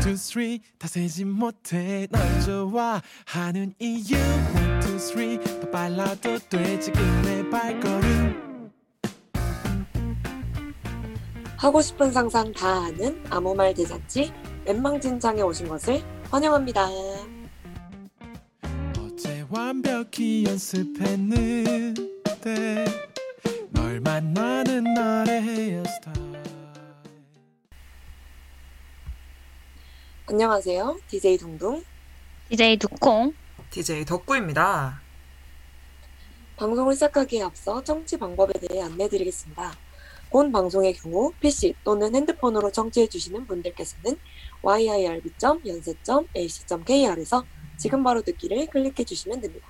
two, three. 다 세지 못해. 널 좋아하는 이유. One, two, three. 더 빨라도 돼 지금의 발걸음. 하고 싶은 상상 다 하는 아무 말 대잔치 웬망진창에 오신 것을 환영합니다. 어제 완벽히 연습했는데 널 만나는 날의 헤어스타일 안녕하세요. DJ 둥둥. DJ 두콩. DJ 덕구입니다. 방송을 시작하기에 앞서 청취 방법에 대해 안내드리겠습니다. 본 방송의 경우 PC 또는 핸드폰으로 청취해주시는 분들께서는 yirb.연세.ac.kr에서 지금 바로 듣기를 클릭해주시면 됩니다.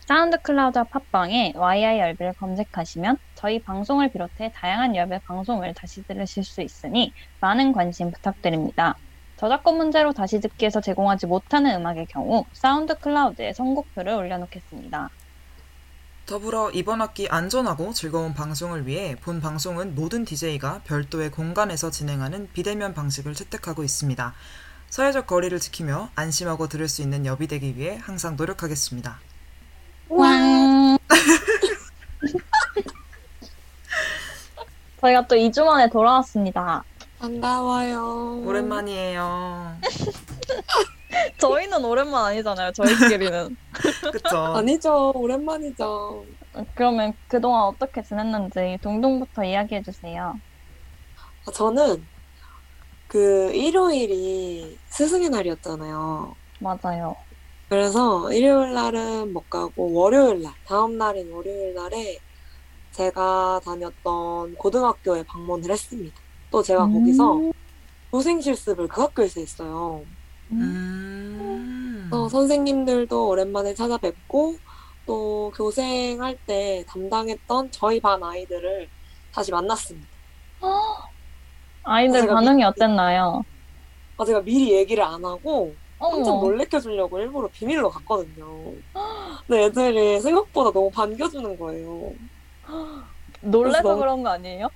사운드 클라우드와 팟빵에 YI열배를 검색하시면 저희 방송을 비롯해 다양한 열배 방송을 다시 들으실 수 있으니 많은 관심 부탁드립니다. 저작권 문제로 다시 듣기에서 제공하지 못하는 음악의 경우 사운드 클라우드에 선곡표를 올려놓겠습니다. 더불어 이번 학기 안전하고 즐거운 방송을 위해 본 방송은 모든 DJ가 별도의 공간에서 진행하는 비대면 방식을 채택하고 있습니다. 사회적 거리를 지키며 안심하고 들을 수 있는 여비 되기 위해 항상 노력하겠습니다. 왕! 저희가 또 2주 만에 돌아왔습니다. 반가워요. 오랜만이에요. 저희는 오랜만 아니잖아요, 저희끼리는. 그쵸? 아니죠. 오랜만이죠. 그러면 그동안 어떻게 지냈는지 둥둥부터 이야기해 주세요. 아, 저는 그 일요일이 스승의 날이었잖아요. 맞아요. 그래서 일요일 날은 못 가고 월요일 날, 다음 날인 월요일 날에 제가 다녔던 고등학교에 방문을 했습니다. 또 제가 거기서 음. 교생 실습을 그 학교에서 했어요. 음. 그래서 선생님들도 오랜만에 찾아뵙고 또 교생할 때 담당했던 저희 반 아이들을 다시 만났습니다. 아이들 제가 반응이 미- 어땠나요? 아, 제가 미리 얘기를 안 하고 깜짝 어머, 놀래켜 주려고 일부러 비밀로 갔거든요. 근데 애들이 생각보다 너무 반겨주는 거예요. 놀래서 너무- 그런 거 아니에요?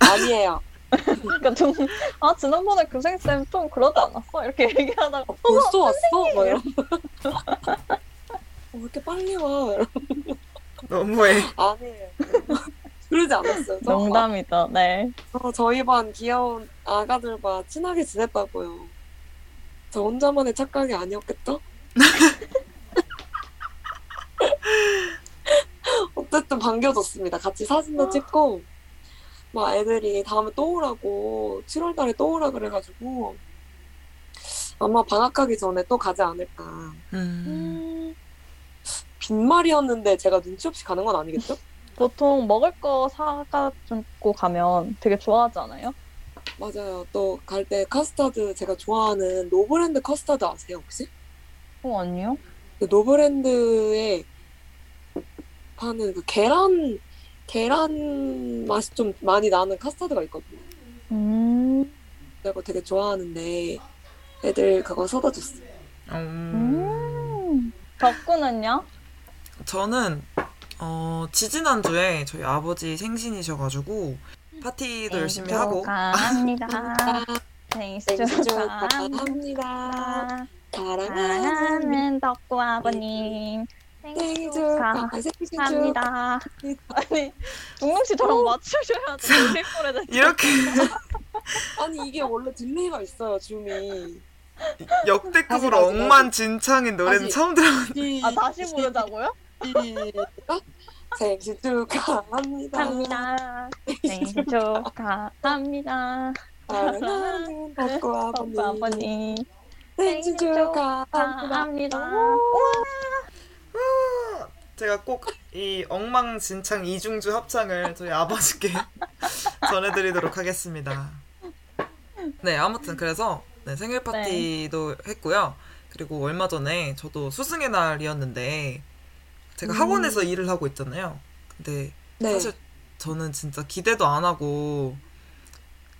아니에요. 그러니까 좀, 아, 지난번에 교생쌤 좀 그러지 않았어? 이렇게 얘기하다가, 어, 벌써 왔어? 막 이러면. 어, 왜 이렇게 빨리 와? 이러면. 너무해. 아니에요. 그러지 않았어요. 저, 농담이죠, 네. 어, 저희 반 귀여운 아가들과 친하게 지냈다고요. 저 혼자만의 착각이 아니었겠죠? 어쨌든 반겨줬습니다. 같이 사진도 찍고, 막 애들이 다음에 또 오라고, 7월 달에 또 오라 그래가지고, 아마 방학하기 전에 또 가지 않을까. 음. 빈말이었는데 제가 눈치 없이 가는 건 아니겠죠? 보통 먹을 거 사가지고 가면 되게 좋아하지 않아요? 맞아요. 또 갈때 카스타드 제가 좋아하는 노브랜드 카스타드 아세요 혹시? 어, 아니요? 그 노브랜드에 파는 그 계란 계란 맛이 좀 많이 나는 카스타드가 있거든요. 음, 내가 되게 좋아하는데 애들 그거 사다 줬어요. 음. 덕구는요? 저는 어, 지지난 주에 저희 아버지 생신이셔가지고 파티도 열심히 하고 축하합니다. 생일 축하합니다. 사랑하는 덕구 아버님. 생일 생일 축하 생신 축하합니다. 축하합니다. 아니, 동동 씨 저랑 맞추셔야죠. 딜리포레 이렇게 아니 이게 원래 딜레이가 있어요 줌이. 역대급으로 다시, 다시, 엉망진창인 노래는 다시. 처음 들어봤는데 시- 아, 다시 부르자고요? 시작. 생신 축하합니다. 합니다. 생일 축하합니다. 사랑하는 덕구 아버님. 덕구 아버님. 생신 축하합니다. 축하합니다. 제가 꼭 이 엉망진창 이중주 합창을 저희 아버지께 전해드리도록 하겠습니다. 네, 아무튼 그래서 네, 생일 파티도 했고요. 그리고 얼마 전에 저도 스승의 날이었는데 제가 음. 학원에서 일을 하고 있잖아요. 근데 네. 사실 저는 진짜 기대도 안 하고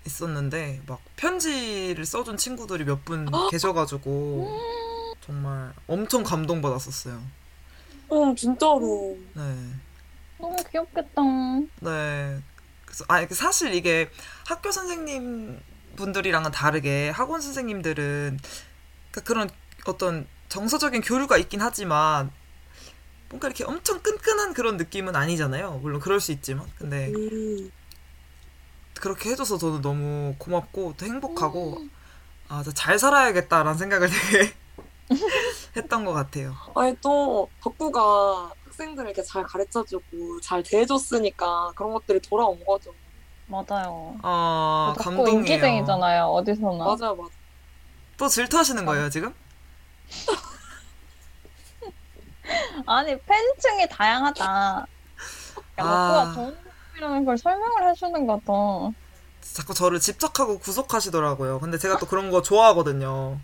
있었는데 막 편지를 써준 친구들이 몇 분 계셔가지고 정말 엄청 감동받았었어요. 응, 진짜로. 네. 너무 귀엽겠다. 네. 그래서 아 이게 사실 이게 학교 선생님 분들이랑은 다르게 학원 선생님들은 그러니까 그런 어떤 정서적인 교류가 있긴 하지만 뭔가 이렇게 엄청 끈끈한 그런 느낌은 아니잖아요. 물론 그럴 수 있지만 근데 음, 그렇게 해줘서 저는 너무 고맙고 또 행복하고 아, 진짜 잘 살아야겠다라는 생각을 되게 했던 것 같아요. 아니 또 덕구가 학생들에게 잘 가르쳐주고 잘 대해줬으니까 그런 것들이 돌아온 거죠. 맞아요. 어, 덕후 감동이에요. 인기쟁이잖아요. 어디서나. 맞아요, 맞아요. 또 질투하시는 거예요, 지금? 아니 팬층이 다양하다. 야, 아. 덕후가 좋은 사람이라는 걸 설명을 해주는 거죠. 자꾸 저를 집착하고 구속하시더라고요. 근데 제가 또 그런 거 좋아하거든요.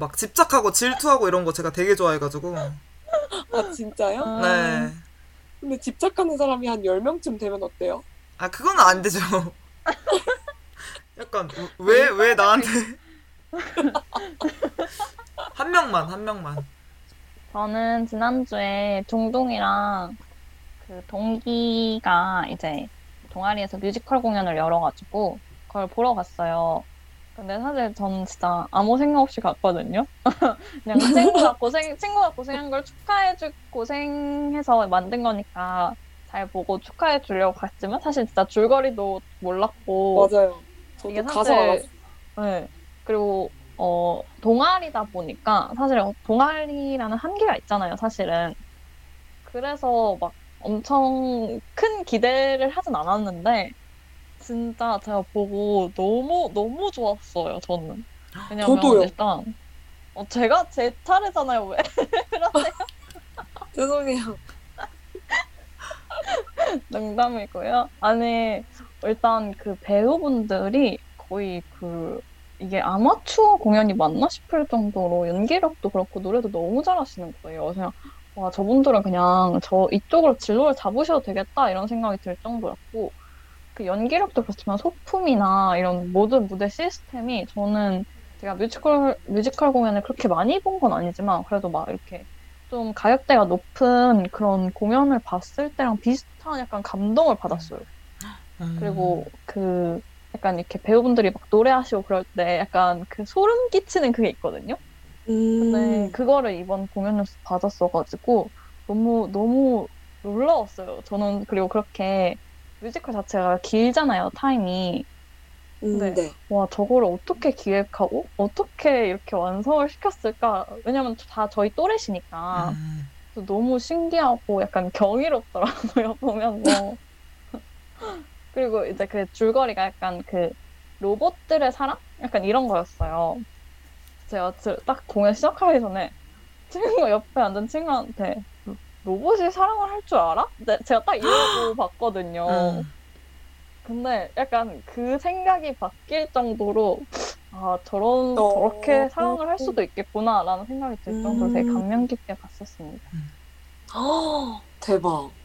막 집착하고 질투하고 이런 거 제가 되게 좋아해가지고. 아 진짜요? 음, 네. 근데 집착하는 사람이 한 10명쯤 되면 어때요? 아, 그건 안 되죠. 약간, 왜, 왜 나한테. 한 명만, 한 명만. 저는 지난주에 동동이랑 그 동기가 이제 동아리에서 뮤지컬 공연을 열어가지고 그걸 보러 갔어요. 근데 사실 저는 진짜 아무 생각 없이 갔거든요. 그냥 친구가 고생, 친구가 고생한 걸 축하해주, 고생해서 만든 거니까 잘 보고 축하해 주려고 갔지만 사실 진짜 줄거리도 몰랐고 맞아요. 이게 사실 알았어요. 네. 그리고 어 동아리다 보니까 사실 동아리라는 한계가 있잖아요, 사실은. 그래서 막 엄청 큰 기대를 하진 않았는데 진짜 제가 보고 너무 너무 좋았어요, 저는. 왜냐면 저도요. 일단 어, 제가 제 차례잖아요, 왜 그러세요? 죄송해요. 농담이고요. 아니, 일단 그 배우분들이 거의 그, 이게 아마추어 공연이 맞나 싶을 정도로 연기력도 그렇고 노래도 너무 잘하시는 거예요. 그냥, 와, 저분들은 그냥 저 이쪽으로 진로를 잡으셔도 되겠다 이런 생각이 들 정도였고, 그 연기력도 그렇지만 소품이나 이런 모든 무대 시스템이 저는 제가 뮤지컬, 뮤지컬 공연을 그렇게 많이 본 건 아니지만 그래도 막 이렇게 좀 가격대가 높은 그런 공연을 봤을 때랑 비슷한 약간 감동을 받았어요. 음. 그리고 그 약간 이렇게 배우분들이 막 노래하시고 그럴 때 약간 그 소름 끼치는 그게 있거든요. 음, 근데 그거를 이번 공연에서 받았어가지고 너무 너무 놀라웠어요. 저는 그리고 그렇게 뮤지컬 자체가 길잖아요, 타임이. 음, 네. 네. 와, 저거를 어떻게 기획하고 어떻게 이렇게 완성을 시켰을까? 왜냐면 다 저희 또래시니까. 음. 너무 신기하고 약간 경이롭더라고요, 보면서. 그리고 이제 그 줄거리가 약간 그 로봇들의 사랑? 약간 이런 거였어요. 제가 들- 딱 공연 시작하기 전에 친구 옆에 앉은 친구한테 로봇이 사랑을 할 줄 알아? 네, 제가 딱 이러고 봤거든요. 음. 근데 약간 그 생각이 바뀔 정도로 아 저런 어. 저렇게 사랑을 할 수도 있겠구나라는 생각이 들 정도로 되게 음. 감명 깊게 봤었습니다. 헉, 대박.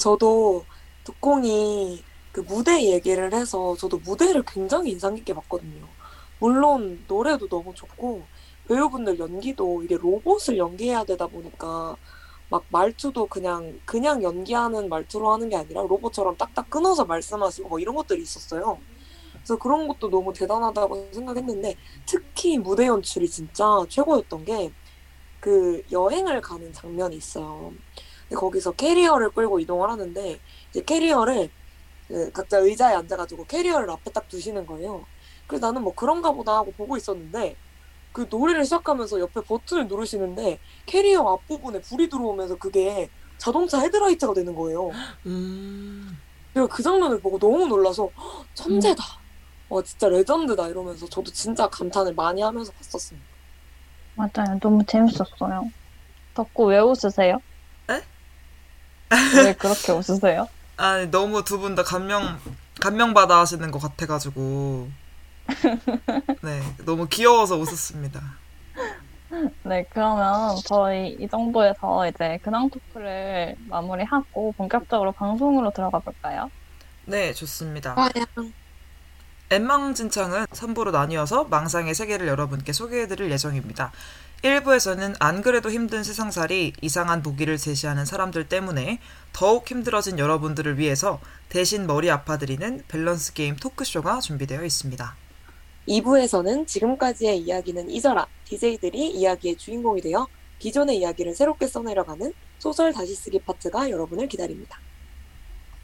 저도 득공이 그 무대 얘기를 해서 저도 무대를 굉장히 인상 깊게 봤거든요. 물론 노래도 너무 좋고 배우분들 연기도 이게 로봇을 연기해야 되다 보니까 막 말투도 그냥 그냥 연기하는 말투로 하는 게 아니라 로봇처럼 딱딱 끊어서 말씀하시고 뭐 이런 것들이 있었어요. 그래서 그런 것도 너무 대단하다고 생각했는데 특히 무대 연출이 진짜 최고였던 게 그 여행을 가는 장면이 있어요. 거기서 캐리어를 끌고 이동을 하는데 이제 캐리어를 그 각자 의자에 앉아가지고 캐리어를 앞에 딱 두시는 거예요. 그래서 나는 뭐 그런가 보다 하고 보고 있었는데 그 노래를 시작하면서 옆에 버튼을 누르시는데 캐리어 앞부분에 불이 들어오면서 그게 자동차 헤드라이트가 되는 거예요. 음. 내가 그 장면을 보고 너무 놀라서 "헉, 천재다. 와 진짜 레전드다 이러면서 저도 진짜 감탄을 많이 하면서 봤었습니다. 맞아요. 너무 재밌었어요. 덕구 왜 웃으세요? 에? 왜 그렇게 웃으세요? 아니, 너무 두 분 다 감명, 감명받아 하시는 것 같아가지고. 네, 너무 귀여워서 웃었습니다. 네, 그러면 저희 이 정도에서 이제 근황 토크를 마무리하고 본격적으로 방송으로 들어가 볼까요? 네, 좋습니다. 과연 엠망진창은 3부로 나뉘어서 망상의 세계를 여러분께 소개해드릴 예정입니다. 1부에서는 안 그래도 힘든 세상살이 이상한 보기를 제시하는 사람들 때문에 더욱 힘들어진 여러분들을 위해서 대신 머리 아파드리는 밸런스 게임 토크쇼가 준비되어 있습니다. 2부에서는 지금까지의 이야기는 잊어라. DJ들이 이야기의 주인공이 되어 기존의 이야기를 새롭게 써내려가는 소설 다시 쓰기 파트가 여러분을 기다립니다.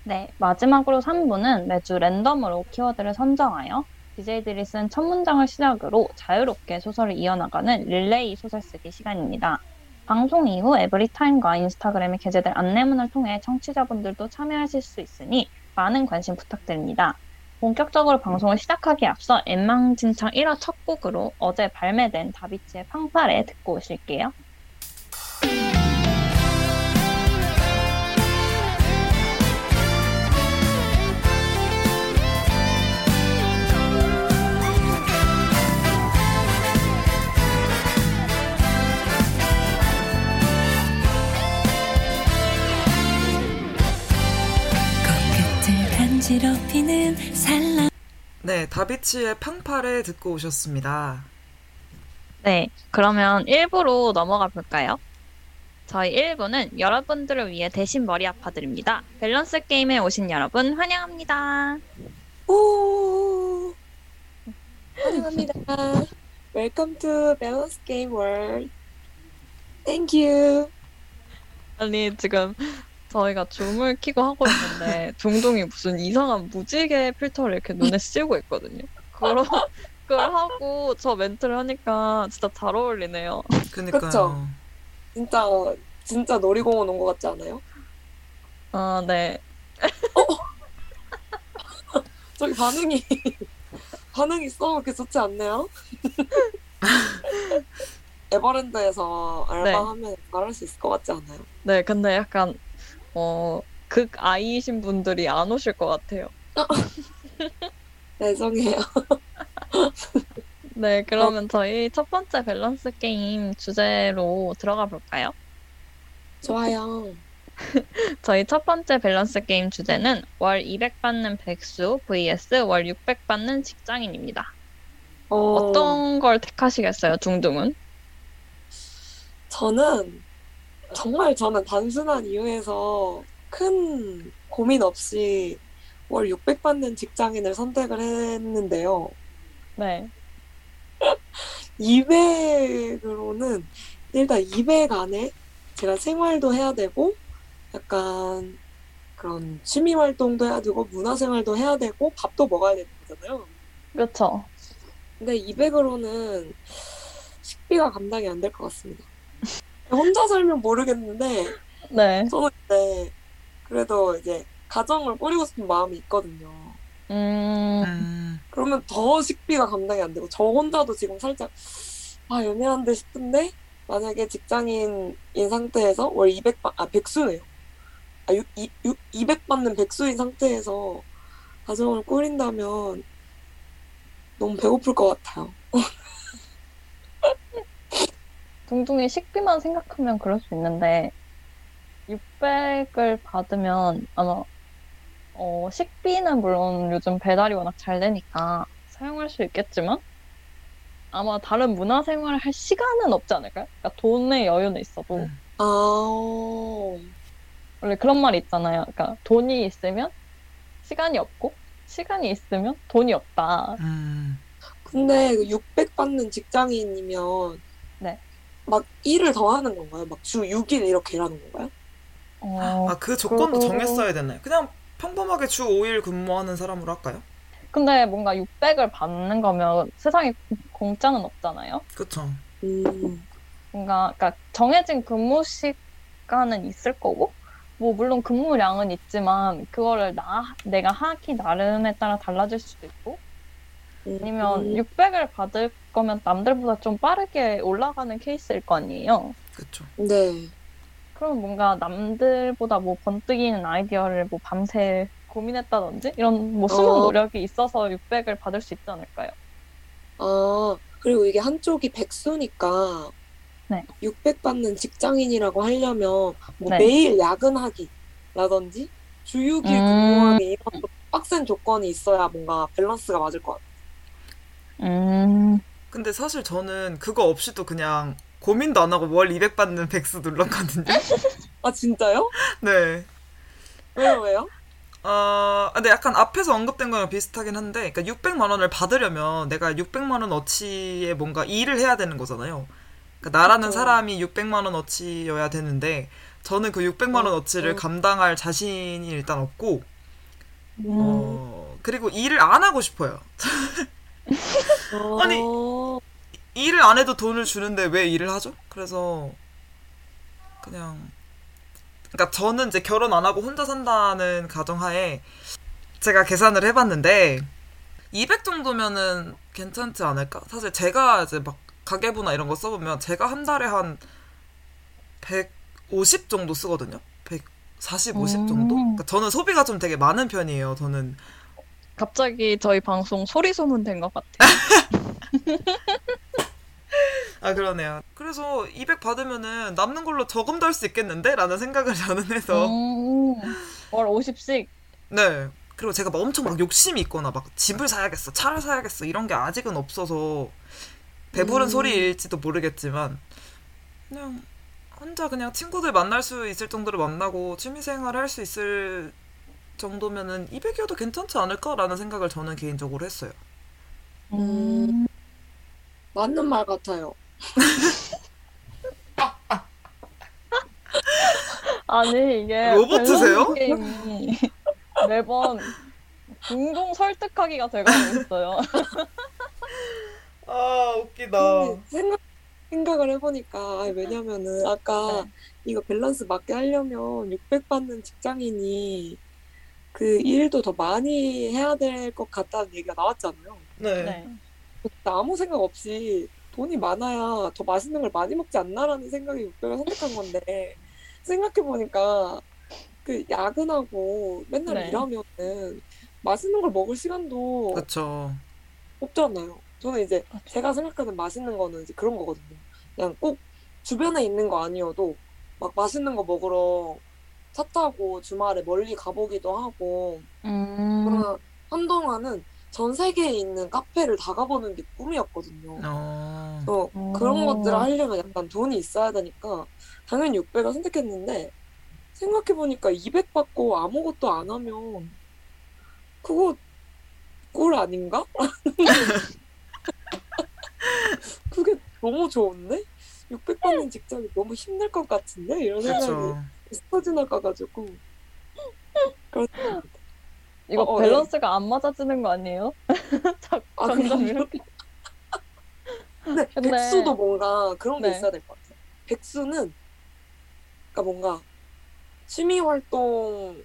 네, 마지막으로 3부는 매주 랜덤으로 키워드를 선정하여 DJ들이 쓴 첫 문장을 시작으로 자유롭게 소설을 이어나가는 릴레이 소설 쓰기 시간입니다. 방송 이후 에브리타임과 인스타그램에 게재될 안내문을 통해 청취자분들도 참여하실 수 있으니 많은 관심 부탁드립니다. 본격적으로 방송을 시작하기에 앞서 엠망진창 1화 첫 곡으로 어제 발매된 다비치의 팡파레 듣고 오실게요. 간지럽히는 산란 네, 다비치의 팡파레 듣고 오셨습니다. 네, 그러면 1부로 넘어가 볼까요? 저희 1부는 여러분들을 위해 대신 머리 아파드립니다. 밸런스 게임에 오신 여러분 환영합니다. 오! 환영합니다. Welcome to Balance Game World. Thank you. 아니 지금 저희가 줌을 키고 하고 있는데 둥둥이 무슨 이상한 무지개 필터를 이렇게 눈에 씌우고 있거든요. 그걸, 그걸 하고 저 멘트를 하니까 진짜 잘 어울리네요. 그니까요. 진짜 진짜 놀이공원 온 것 같지 않아요? 아, 네. 저기 반응이 반응이 썩 그렇게 좋지 않네요. 에버랜드에서 알바하면 말할 수 있을 것 같지 않아요? 네, 근데 약간 어, 극 I이신 분들이 안 오실 것 같아요. 죄송해요. 네, 그러면 저희 첫 번째 밸런스 게임 주제로 들어가 볼까요? 좋아요. 저희 첫 번째 밸런스 게임 주제는 월 200 받는 백수 vs 월 600 받는 직장인입니다. 어, 어 떤 걸 택하시겠어요, 둥둥은? 저는 정말 저는 단순한 이유에서 큰 고민 없이 월 600 받는 직장인을 선택을 했는데요. 네. 200으로는 일단 200 안에 제가 생활도 해야 되고 약간 그런 취미 활동도 해야 되고 문화 생활도 해야 되고 밥도 먹어야 되는 거잖아요. 그렇죠. 근데 200으로는 식비가 감당이 안 될 것 같습니다. 혼자 살면 모르겠는데 네. 저는 이제 그래도 이제 가정을 꾸리고 싶은 마음이 있거든요. 음, 음, 그러면 더 식비가 감당이 안 되고 저 혼자도 지금 살짝 아 연애한데 싶은데 만약에 직장인인 상태에서 월 200, 받- 아 백수네요. 아 6, 200 받는 백수인 상태에서 가정을 꾸린다면 너무 배고플 것 같아요. 둥둥이 식비만 생각하면 그럴 수 있는데 600을 받으면 아마 어, 식비는 물론 요즘 배달이 워낙 잘 되니까 사용할 수 있겠지만 아마 다른 문화 생활을 할 시간은 없지 않을까요? 그러니까 돈의 여유는 있어도 음. 아 원래 그런 말이 있잖아요. 그러니까 돈이 있으면 시간이 없고 시간이 있으면 돈이 없다. 음. 근데 600 받는 직장인이면 네. 막 일을 더 하는 건가요? 막 주 6일 이렇게 일하는 건가요? 어, 아, 그 조건도 그거- 정했어야 되나요? 그냥 평범하게 주 5일 근무하는 사람으로 할까요? 근데 뭔가 600을 받는 거면 세상에 공짜는 없잖아요. 그쵸. 음, 뭔가 그러니까 정해진 근무 시간은 있을 거고 뭐 물론 근무량은 있지만 그거를 나 내가 하기 나름에 따라 달라질 수도 있고 아니면 음, 600을 받을 거면 남들보다 좀 빠르게 올라가는 케이스일 거 아니에요. 그쵸. 네. 그럼 뭔가 남들보다 뭐 번뜩이는 아이디어를 뭐 밤새 고민했다든지 이런 뭐 숨은 어. 노력이 있어서 600을 받을 수 있지 않을까요? 아, 그리고 이게 한쪽이 백수니까 네. 600 받는 직장인이라고 하려면 뭐 네. 매일 야근하기라든지 주 6일 음. 근무하기 이런 빡센 조건이 있어야 뭔가 밸런스가 맞을 것 같아요. 음, 근데 사실 저는 그거 없이도 그냥 고민도 안 하고 월 200 받는 백수 눌렀거든요. 아 진짜요? 네. 왜요 왜요? 어, 근데 약간 앞에서 언급된 거랑 비슷하긴 한데, 그러니까 600만 원을 받으려면 내가 600만 원 어치의 뭔가 일을 해야 되는 거잖아요. 그러니까 나라는 그쵸. 사람이 600만 원 어치여야 되는데, 저는 그 600만 원 어, 어치를 어. 감당할 자신이 일단 없고, 음, 어, 그리고 일을 안 하고 싶어요. 아니. 어, 일을 안 해도 돈을 주는데 왜 일을 하죠? 그래서 그냥 그러니까 저는 이제 결혼 안 하고 혼자 산다는 가정하에 제가 계산을 해봤는데 200 정도면은 괜찮지 않을까? 사실 제가 이제 막 가계부나 이런 거 써보면 제가 한 달에 한 150 정도 쓰거든요. 140, 50 정도? 음. 그러니까 저는 소비가 좀 되게 많은 편이에요. 저는 갑자기 저희 방송 소리 소문 된 것 같아요. 아 그러네요. 그래서 200 받으면은 남는 걸로 저금도 할수 있겠는데? 라는 생각을 저는 해서 음, 월 50씩. 네. 그리고 제가 막 엄청 막 욕심이 있거나 막 집을 사야겠어, 차를 사야겠어 이런 게 아직은 없어서 배부른 음. 소리일지도 모르겠지만 그냥 혼자 그냥 친구들 만날 수 있을 정도로 만나고 취미 생활 할수 있을 정도면은 200이어도 괜찮지 않을까라는 생각을 저는 개인적으로 했어요. 음. 맞는 말 같아요. 아니 이게 로봇이세요? 밸런스 게임이 매번 공동 설득하기가 돼가고 있어요. 아 웃기다. 생각, 생각을 해보니까 아, 왜냐면은 아까 네. 이거 밸런스 맞게 하려면 600 받는 직장인이 그 일도 더 많이 해야 될 것 같다는 얘기가 나왔잖아요. 네. 네. 아무 생각 없이 돈이 많아야 더 맛있는 걸 많이 먹지 않나라는 생각이 600을 선택한 건데 생각해 보니까 그 야근하고 맨날 네. 일하면은 맛있는 걸 먹을 시간도 그렇죠. 없잖아요. 저는 이제 제가 생각하는 맛있는 거는 이제 그런 거거든요. 그냥 꼭 주변에 있는 거 아니어도 막 맛있는 거 먹으러 차 타고 주말에 멀리 가보기도 하고 음, 그러나 한동안은 전 세계에 있는 카페를 다 가보는 게 꿈이었거든요. 어. 어, 그런 오. 것들을 하려면 약간 돈이 있어야 되니까 당연히 600을 선택했는데 생각해보니까 200 받고 아무것도 안 하면 그거 꿀 아닌가? 그게 너무 좋은데? 600 받는 직장이 너무 힘들 것 같은데? 이런 생각이 그렇죠. 스쳐 지나가가지고 이거 어, 어, 밸런스가 안 맞아지는 거 아니에요? 자, 아, 점점? 이렇게. 근데 근데- 백수도 뭔가 그런 게 네. 있어야 될 것 같아요. 백수는 그러니까 뭔가 취미 활동을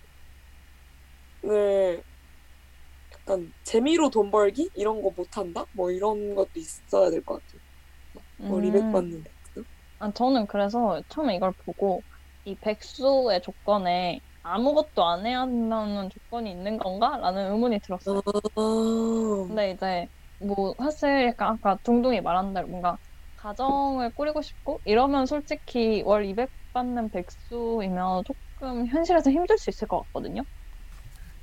약간 재미로 돈 벌기 이런 거 못한다? 뭐 이런 것도 있어야 될 것 같아요. 뭐 리백 음. 받는 백수. 아, 저는 그래서 처음에 이걸 보고 이 백수의 조건에 아무것도 안 해야 한다는 조건이 있는 건가? 라는 의문이 들었어요. 아, 근데 이제 뭐 사실 약간 아까 둥둥이 말한 대로 뭔가 가정을 꾸리고 싶고 이러면 솔직히 월 200 받는 백수이면 조금 현실에서 힘들 수 있을 것 같거든요.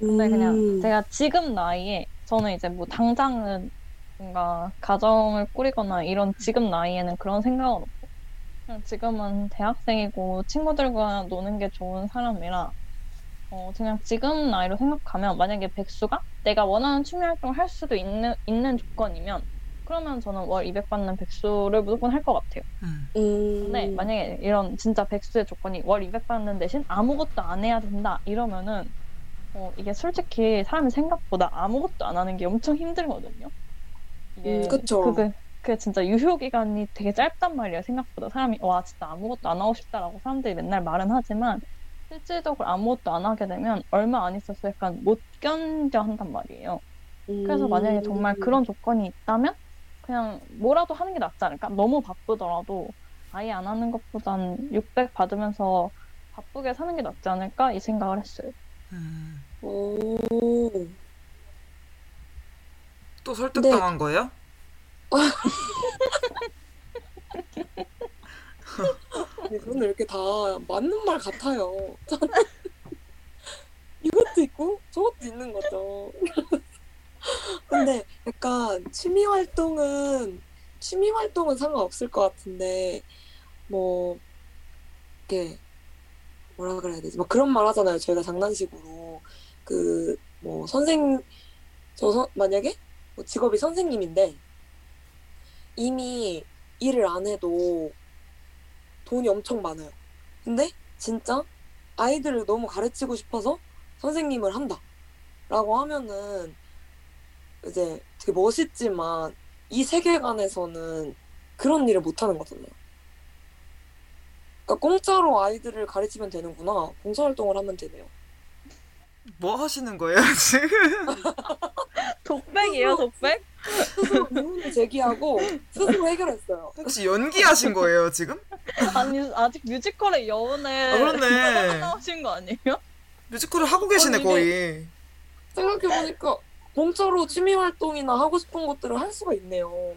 근데 그냥 음. 제가 지금 나이에 저는 이제 뭐 당장은 뭔가 가정을 꾸리거나 이런 지금 나이에는 그런 생각은 없고 그냥 지금은 대학생이고 친구들과 노는 게 좋은 사람이라 어 그냥 지금 나이로 생각하면 만약에 백수가 내가 원하는 취미 활동을 할 수도 있는 있는 조건이면 그러면 저는 월 200 받는 백수를 무조건 할 것 같아요. 음. 음. 근데 만약에 이런 진짜 백수의 조건이 월 200 받는 대신 아무것도 안 해야 된다 이러면은 어, 이게 솔직히 사람이 생각보다 아무것도 안 하는 게 엄청 힘들거든요. 이게 음, 그쵸. 그게 그게 진짜 유효 기간이 되게 짧단 말이에요. 생각보다 사람이 와 진짜 아무것도 안 하고 싶다라고 사람들이 맨날 말은 하지만 실질적으로 아무것도 안 하게 되면 얼마 안 있어서 약간 못 견뎌 한단 말이에요. 그래서 만약에 정말 음. 그런 조건이 있다면 그냥 뭐라도 하는 게 낫지 않을까? 너무 바쁘더라도 아예 안 하는 것보단 600 받으면서 바쁘게 사는 게 낫지 않을까? 이 생각을 했어요. 음. 오. 또 설득당한 거예요? 아니, 그런데 이렇게 다 맞는 말 같아요. 이것도 있고 저것도 있는 거죠. 근데 약간 취미 활동은 취미 활동은 상관없을 것 같은데 뭐 이렇게 뭐라 그래야 되지? 막 그런 말 하잖아요. 저희가 장난식으로 그 뭐 선생 저 선- 만약에 뭐 직업이 선생님인데 이미 일을 안 해도 돈이 엄청 많아요. 근데 진짜 아이들을 너무 가르치고 싶어서 선생님을 한다. 라고 하면은 이제 되게 멋있지만 이 세계관에서는 그런 일을 못 하는 거잖아요. 그러니까 공짜로 아이들을 가르치면 되는구나. 봉사활동을 하면 되네요. 뭐 하시는 거예요 지금? 독백이에요, 독백? 스스로 의문을 제기하고 스스로 해결했어요. 혹시 연기하신 거예요 지금? 아니, 아직 뮤지컬의 여운에 아 그렇네. 나오신 거 아니에요? 뮤지컬을 하고 계시네 아니, 이게- 거의. 생각해 보니까 공짜로 취미 활동이나 하고 싶은 것들을 할 수가 있네요.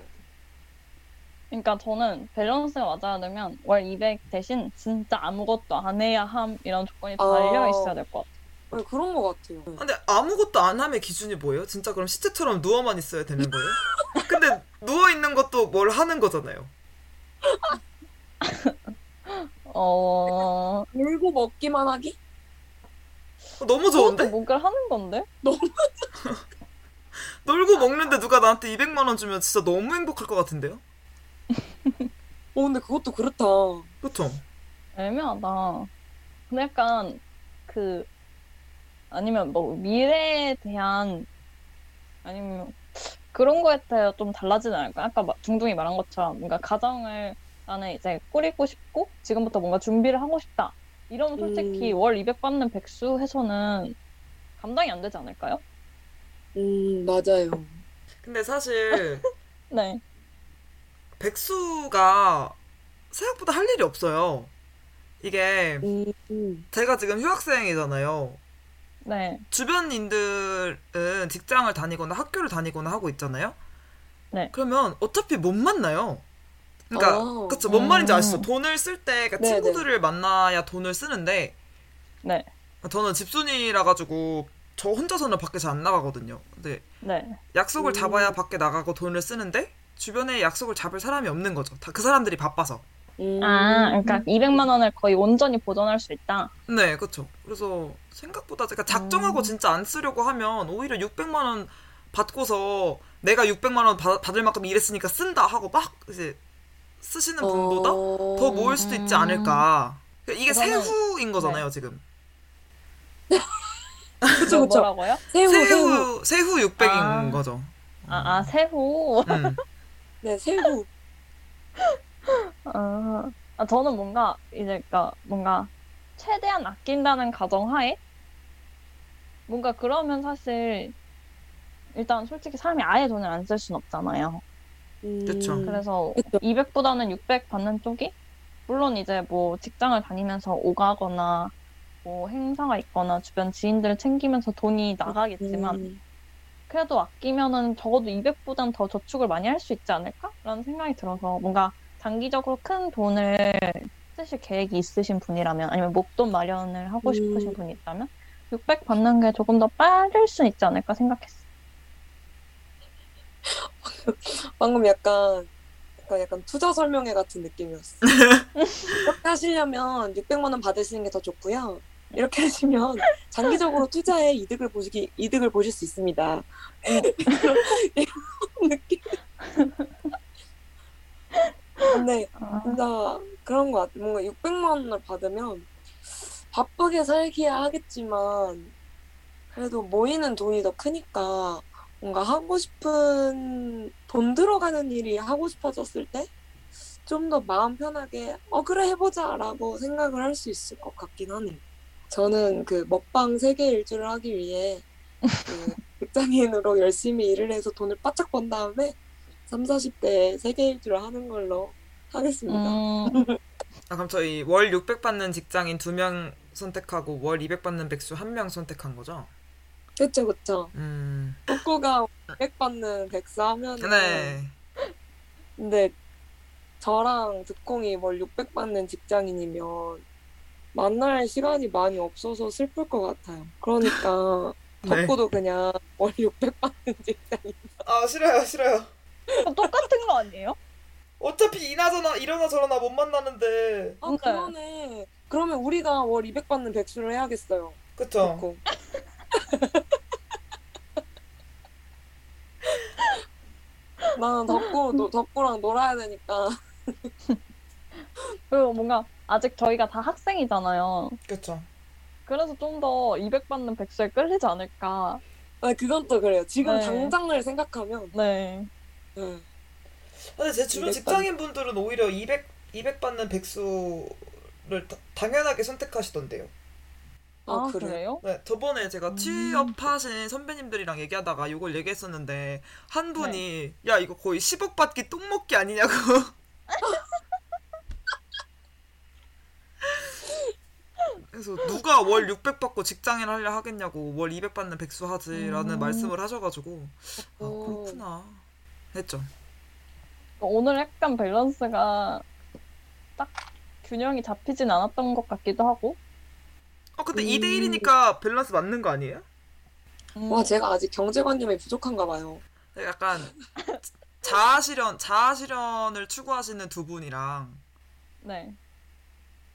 그러니까 저는 밸런스가 맞아야 되면 월 200 대신 진짜 아무것도 안 해야 함 이런 조건이 아. 달려 있어야 될 것 같아요. 네, 그런 것 같아요. 근데 아무것도 안 함의 기준이 뭐예요? 진짜 그럼 시체처럼 누워만 있어야 되는 거예요? 근데 누워 있는 것도 뭘 하는 거잖아요. 어, 놀고 먹기만 하기? 어, 너무 그것도 좋은데? 뭔가 하는 건데? 놀고 먹는데 누가 나한테 200만 원 주면 진짜 너무 행복할 것 같은데요? 어, 근데 그것도 그렇다. 그렇죠? 애매하다. 근데 약간 그 아니면 뭐 미래에 대한 아니면 그런 거에 따라 좀 달라지지 않을까? 아까 마- 중둥이 말한 것처럼 뭔가 가정을 나는 이제 꾸리고 싶고 지금부터 뭔가 준비를 하고 싶다. 이러면 솔직히 음. 월 200 받는 백수 해서는 감당이 안 되지 않을까요? 음, 맞아요. 근데 사실 네. 백수가 생각보다 할 일이 없어요. 이게 음, 음. 제가 지금 휴학생이잖아요. 네. 주변인들은 직장을 다니거나 학교를 다니거나 하고 있잖아요. 네. 그러면 어차피 못 만나요. 그러니까 아. 그쵸 뭔 말인지 음. 아시죠? 돈을 쓸때 그러니까 네, 친구들을 만나야 돈을 쓰는데 네. 저는 집순이라 가지고 저 혼자서는 밖에 잘 안 나가거든요. 근데 네. 약속을 음. 잡아야 밖에 나가고 돈을 쓰는데 주변에 약속을 잡을 사람이 없는 거죠. 다 그 사람들이 바빠서. 음. 아, 그러니까 200만 원을 거의 온전히 보존할 수 있다. 네, 그렇죠. 그래서 생각보다 제가 작정하고 음. 진짜 안 쓰려고 하면 오히려 600만 원 받고서 내가 600만 원 받, 받을 만큼 일했으니까 쓴다 하고 막 이제 쓰시는 분보다 어... 더 모을 수도 있지 않을까. 그러니까 이게 우선은- 세후인 거잖아요, 지금. 그쵸, 뭐- 그쵸. 뭐라고요? 새우. 세후 세후 600인 아. 거죠. 아, 아 세후. 음. 네, 새우. 아, 아, 저는 뭔가 이제 그러니까 뭔가 최대한 아낀다는 가정하에 뭔가 그러면 사실 일단 솔직히 사람이 아예 돈을 안 쓸 순 없잖아요. 음. 그쵸. 그래서 그쵸. 200보다는 600 받는 쪽이 물론 이제 뭐 직장을 다니면서 오가거나 뭐 행사가 있거나 주변 지인들을 챙기면서 돈이 나가겠지만 음. 그래도 아끼면은 적어도 200보단 더 저축을 많이 할 수 있지 않을까라는 생각이 들어서 뭔가 장기적으로 큰 돈을 쓰실 계획이 있으신 분이라면 아니면 목돈 마련을 하고 음. 싶으신 분이 있다면 600 받는 게 조금 더 빠를 수 있지 않을까 생각했어요. 방금 약간, 약간, 약간 투자 설명회 같은 느낌이었어. 이렇게 하시려면 600만 원 받으시는 게 더 좋고요. 이렇게 하시면 장기적으로 투자에 이득을 보시기, 이득을 보실 수 있습니다. 이런 느낌. 근데 아, 진짜 그런 것 같아. 뭔가 600만 원을 받으면 바쁘게 살기야 하겠지만 그래도 모이는 돈이 더 크니까 뭔가 하고 싶은 돈 들어가는 일이 하고 싶어졌을 때 좀 더 마음 편하게 어 그래 해보자라고 생각을 할 수 있을 것 같긴 하네요. 저는 그 먹방 세계 일주를 하기 위해 그 직장인으로 열심히 일을 해서 돈을 바짝 번 다음에 3, 40대 세계 일주를 하는 걸로 하겠습니다. 음, 아, 그럼 저희 월 600 받는 직장인 2명 선택하고 월 200 받는 백수 1명 선택한 거죠? 그쵸 그쵸. 음. 복구가 100 받는 백수 하면은 네. 근데 저랑 듣콩이 월 600 받는 직장인이면 만날 시간이 많이 없어서 슬플 것 같아요. 그러니까 네. 덕구도 그냥 월 600 받는 직장인. 아 싫어요 싫어요. 똑같은 거 아니에요? 어차피 이나저나 이러나 저러나 못 만나는데 아 네. 그러네. 그러면 우리가 월 200 받는 백수를 해야겠어요. 그쵸? 나는 덕구 노- 덕구랑 놀아야 되니까. 그리고 뭔가 아직 저희가 다 학생이잖아요. 그쵸. 그래서 좀 더 200 받는 백수에 끌리지 않을까. 아 그건 또 그래요. 지금 네. 당장을 생각하면. 네. 응. 근데 제 주변 200 직장인 분들은 오히려 200 200 받는 백수를 다- 당연하게 선택하시던데요. 아, 아, 그래. 그래요? 네, 저번에 제가 음. 취업하신 선배님들이랑 얘기하다가 이걸 얘기했었는데 한 분이 야 이거 거의 10억 받기 똥 먹기 아니냐고. 그래서 누가 월 600 받고 직장인 하려 하겠냐고 월 200 받는 백수 하지라는 음. 말씀을 하셔가지고 아 오. 그렇구나 했죠. 오늘 약간 밸런스가 딱 균형이 잡히진 않았던 것 같기도 하고. 아 근데 음. 2대 1이니까 밸런스 맞는 거 아니에요? 음, 와 제가 아직 경제관념이 부족한가 봐요. 약간 자아 실현 자아 실현을 추구하시는 두 분이랑 네.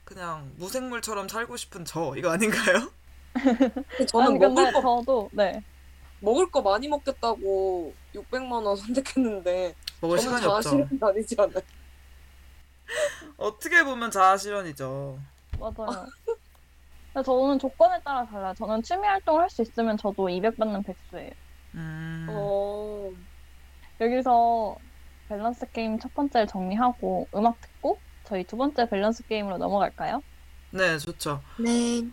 그냥 무생물처럼 살고 싶은 저 이거 아닌가요? 저는 아니, 먹을 거 저도, 네. 먹을 거 많이 먹겠다고 600만 원 선택했는데 먹을 저는 시간이 없죠. 자아실현 아니지 않아요? 어떻게 보면 자아 실현이죠. 맞아요. 근데 저는 조건에 따라 달라요. 저는 취미 활동을 할 수 있으면 저도 200 받는 백수예요. 음. 어. 여기서 밸런스 게임 첫 번째를 정리하고 음악 듣고 저희 두 번째 밸런스 게임으로 넘어갈까요? 네, 좋죠. 네.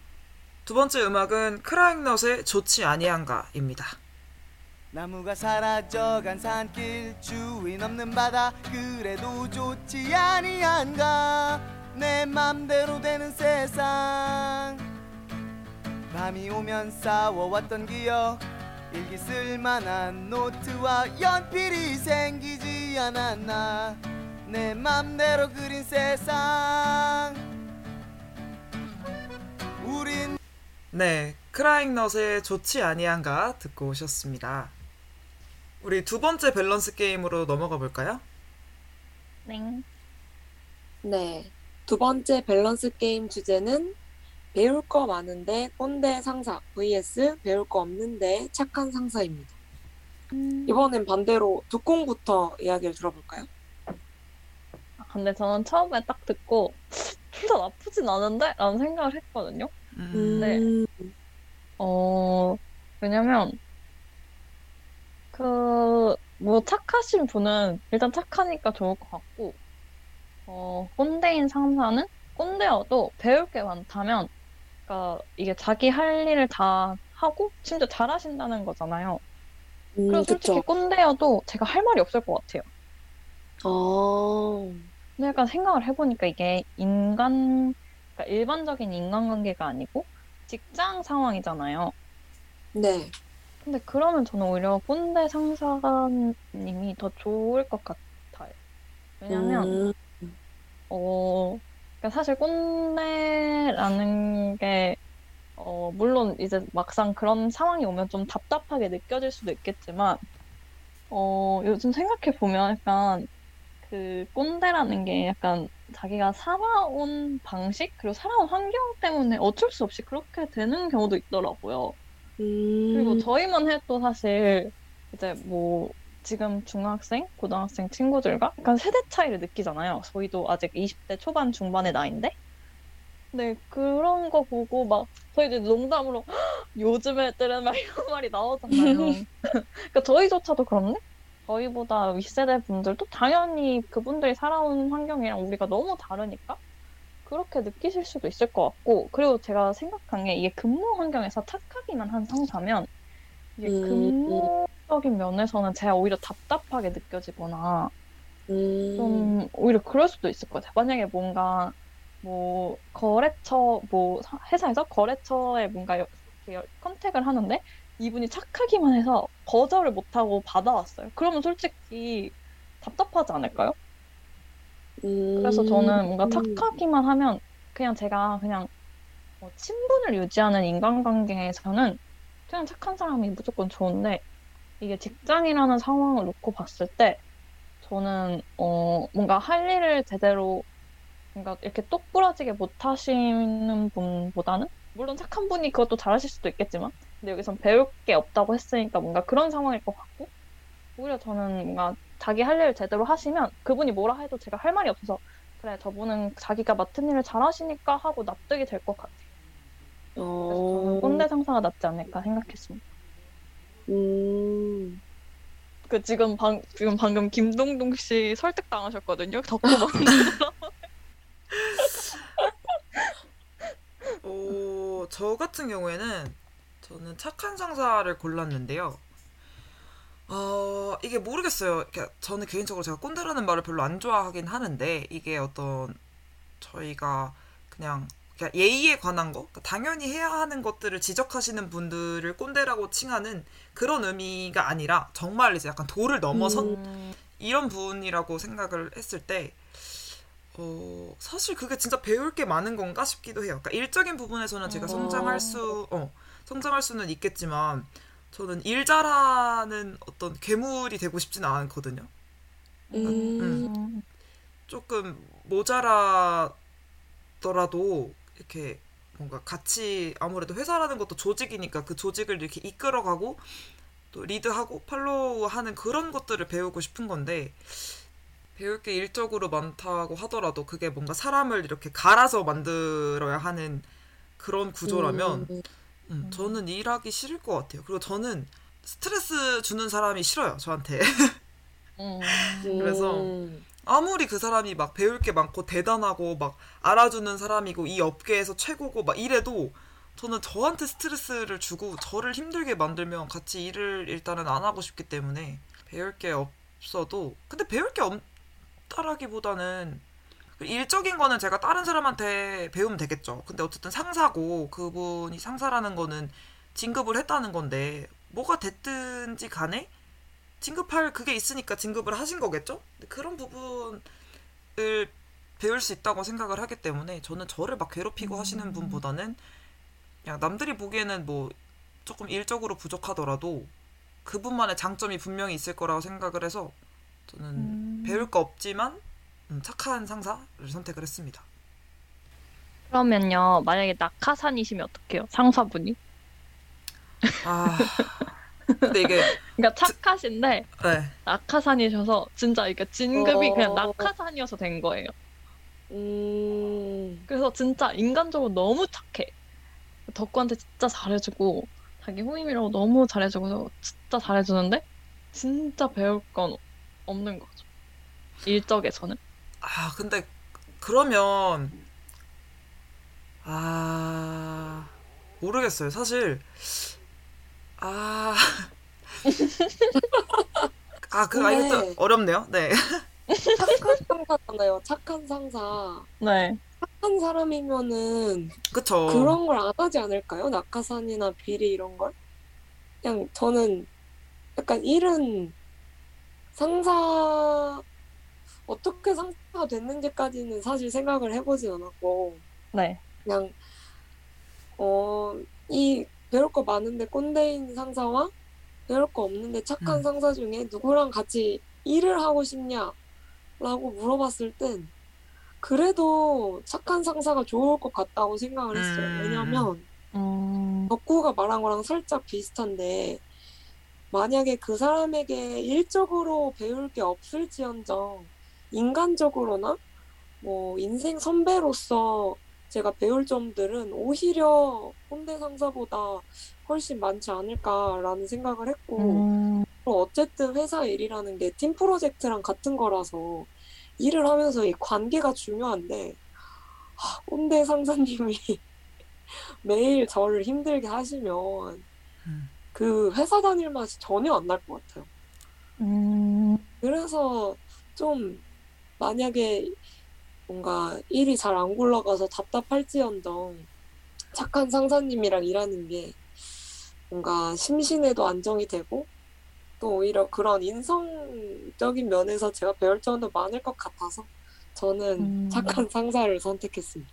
두 번째 음악은 크라잉넛의 좋지 아니한가입니다. 나무가 사라져간 산길 주인 없는 바다 그래도 좋지 아니한가? 내 맘대로 되는 세상. 밤이 오면 싸워왔던 기억 일기 쓸만한 노트와 연필이 생기지 않았나? 내 맘대로 그린 세상. 우린 네, 크라잉넛의 좋지 아니한가 듣고 오셨습니다. 우리 두 번째 밸런스 게임으로 넘어가 볼까요? 네. 네. 두 번째 밸런스 게임 주제는 배울 거 많은데 꼰대 상사 vs 배울 거 없는데 착한 상사입니다. 이번엔 반대로 두콩부터 이야기를 들어볼까요? 아, 근데 저는 처음에 딱 듣고 둘다 나쁘진 않은데? 라는 생각을 했거든요. 음, 네. 음, 어, 왜냐면, 그, 뭐, 착하신 분은 일단 착하니까 좋을 것 같고, 어, 꼰대인 상사는 꼰대여도 배울 게 많다면, 그러니까 이게 자기 할 일을 다 하고, 심지어 잘하신다는 거잖아요. 음, 그래서 솔직히 그쵸. 꼰대여도 제가 할 말이 없을 것 같아요. 아, 근데 약간 생각을 해보니까 이게 인간, 그러니까 일반적인 인간관계가 아니고, 직장 상황이잖아요. 네. 근데 그러면 저는 오히려 꼰대 상사님이 더 좋을 것 같아요. 왜냐면, 음, 어, 그러니까 사실 꼰대라는 게, 어, 물론 이제 막상 그런 상황이 오면 좀 답답하게 느껴질 수도 있겠지만, 어, 요즘 생각해보면 약간 그 꼰대라는 게 약간 자기가 살아온 방식, 그리고 살아온 환경 때문에 어쩔 수 없이 그렇게 되는 경우도 있더라고요. 음, 그리고 저희만 해도 사실 이제 뭐 지금 중학생, 고등학생 친구들과 약간 세대 차이를 느끼잖아요. 저희도 아직 20대 초반 중반의 나이인데. 근데 그런 거 보고 막 저희 이제 농담으로 "헉, 요즘 애들은 막 이런 말이 나오잖아요. 그러니까 저희조차도 그렇네? 저희보다 윗세대 분들도 당연히 그분들이 살아온 환경이랑 우리가 너무 다르니까 그렇게 느끼실 수도 있을 것 같고 그리고 제가 생각한 게 이게 근무 환경에서 착하기만 한 상사면 이게 음. 근무적인 면에서는 제가 오히려 답답하게 느껴지거나 음, 좀 오히려 그럴 수도 있을 것 같아요. 만약에 뭔가 뭐 거래처 뭐 사- 회사에서 거래처에 뭔가 여- 이렇게 여- 컨택을 하는데 이분이 착하기만 해서 거절을 못하고 받아왔어요. 그러면 솔직히 답답하지 않을까요? 음, 그래서 저는 뭔가 음, 착하기만 하면 그냥 제가 그냥 어, 친분을 유지하는 인간관계에서는 그냥 착한 사람이 무조건 좋은데 이게 직장이라는 상황을 놓고 봤을 때 저는 어, 뭔가 할 일을 제대로 뭔가 이렇게 똑부러지게 못하시는 분보다는 물론 착한 분이 그것도 잘하실 수도 있겠지만 근데 여기선 배울 게 없다고 했으니까 뭔가 그런 상황일 것 같고 오히려 저는 뭔가 자기 할 일을 제대로 하시면 그분이 뭐라 해도 제가 할 말이 없어서 그래 저분은 자기가 맡은 일을 잘하시니까 하고 납득이 될 것 같아요. 그래서 어, 저는 꼰대 상사가 낫지 않을까 생각했습니다. 음, 그 지금 방 지금 방금 김동동 씨 설득 당하셨거든요. 덕후 만들어. 어, 저 같은 경우에는 저는 착한 상사를 골랐는데요. 어, 이게 모르겠어요. 그러니까 저는 개인적으로 제가 꼰대라는 말을 별로 안 좋아하긴 하는데 이게 어떤 저희가 그냥 그러니까 예의에 관한 거, 그러니까 당연히 해야 하는 것들을 지적하시는 분들을 꼰대라고 칭하는 그런 의미가 아니라 정말 이제 약간 도를 넘어선 음, 이런 분이라고 생각을 했을 때, 어, 사실 그게 진짜 배울 게 많은 건가 싶기도 해요. 그러니까 일적인 부분에서는 제가 어. 성장할 수, 어, 성장할 수는 있겠지만, 저는 일 잘하는 어떤 괴물이 되고 싶지는 않거든요. 음, 음, 조금 모자라더라도, 이렇게 뭔가 같이, 아무래도 회사라는 것도 조직이니까 그 조직을 이렇게 이끌어가고, 또 리드하고 팔로우하는 그런 것들을 배우고 싶은 건데 배울 게 일적으로 많다고 하더라도 그게 뭔가 사람을 이렇게 갈아서 만들어야 하는 그런 구조라면 음, 음, 저는 일하기 싫을 것 같아요. 그리고 저는 스트레스 주는 사람이 싫어요. 저한테 음, 그래서 음, 아무리 그 사람이 막 배울 게 많고 대단하고 막 알아주는 사람이고 이 업계에서 최고고 막 이래도 저는 저한테 스트레스를 주고 저를 힘들게 만들면 같이 일을 일단은 안 하고 싶기 때문에 배울 게 없어도 근데 배울 게 없다라기보다는 일적인 거는 제가 다른 사람한테 배우면 되겠죠. 근데 어쨌든 상사고 그분이 상사라는 거는 진급을 했다는 건데 뭐가 됐든지 간에 진급할 그게 있으니까 진급을 하신 거겠죠? 그런 부분을 배울 수 있다고 생각을 하기 때문에 저는 저를 막 괴롭히고 하시는 분보다는 그냥 남들이 보기에는 뭐 조금 일적으로 부족하더라도 그분만의 장점이 분명히 있을 거라고 생각을 해서 저는 음. 배울 거 없지만 음, 착한 상사를 선택을 했습니다. 그러면요 만약에 낙하산이시면 어떡해요? 상사분이? 아 근데 이게 그러니까 착하신데 네. 낙하산이셔서 진짜 이게 진급이 어. 그냥 낙하산이어서 된 거예요. 음, 그래서 진짜 인간적으로 너무 착해. 덕구한테 진짜 잘해주고 자기 후임이라고 너무 잘해주고 진짜 잘해주는데 진짜 배울 건 없는 거죠. 일적에서는. 아 근데 그러면 아 모르겠어요. 사실 아. 아, 그, 아, 근데- 이것도 어렵네요. 네. 착한 상사잖아요. 착한 상사. 네. 착한 사람이면은 그쵸. 그런 걸 안 하지 않을까요? 낙하산이나 비리 이런 걸? 그냥 저는 약간 일은 상사 어떻게 상사가 됐는지까지는 사실 생각을 해보진 않았고 네. 그냥 어 이 배울 거 많은데 꼰대인 상사와 배울 거 없는데 착한 음. 상사 중에 누구랑 같이 일을 하고 싶냐라고 물어봤을 땐 그래도 착한 상사가 좋을 것 같다고 생각을 했어요. 음. 왜냐면 음, 덕구가 말한 거랑 살짝 비슷한데 만약에 그 사람에게 일적으로 배울 게 없을지언정 인간적으로나 뭐 인생 선배로서 제가 배울 점들은 오히려 꼰대 상사보다 훨씬 많지 않을까라는 생각을 했고 음, 또 어쨌든 회사 일이라는 게 팀 프로젝트랑 같은 거라서 일을 하면서 이 관계가 중요한데 아, 꼰대 상사님이 매일 저를 힘들게 하시면 음. 그 회사 다닐 맛이 전혀 안 날 것 같아요. 음, 그래서 좀 만약에 뭔가 일이 잘 안 굴러가서 답답할지언정 착한 상사님이랑 일하는 게 뭔가 심신에도 안정이 되고 또 오히려 그런 인성적인 면에서 제가 배울 점도 많을 것 같아서 저는 음. 착한 상사를 선택했습니다.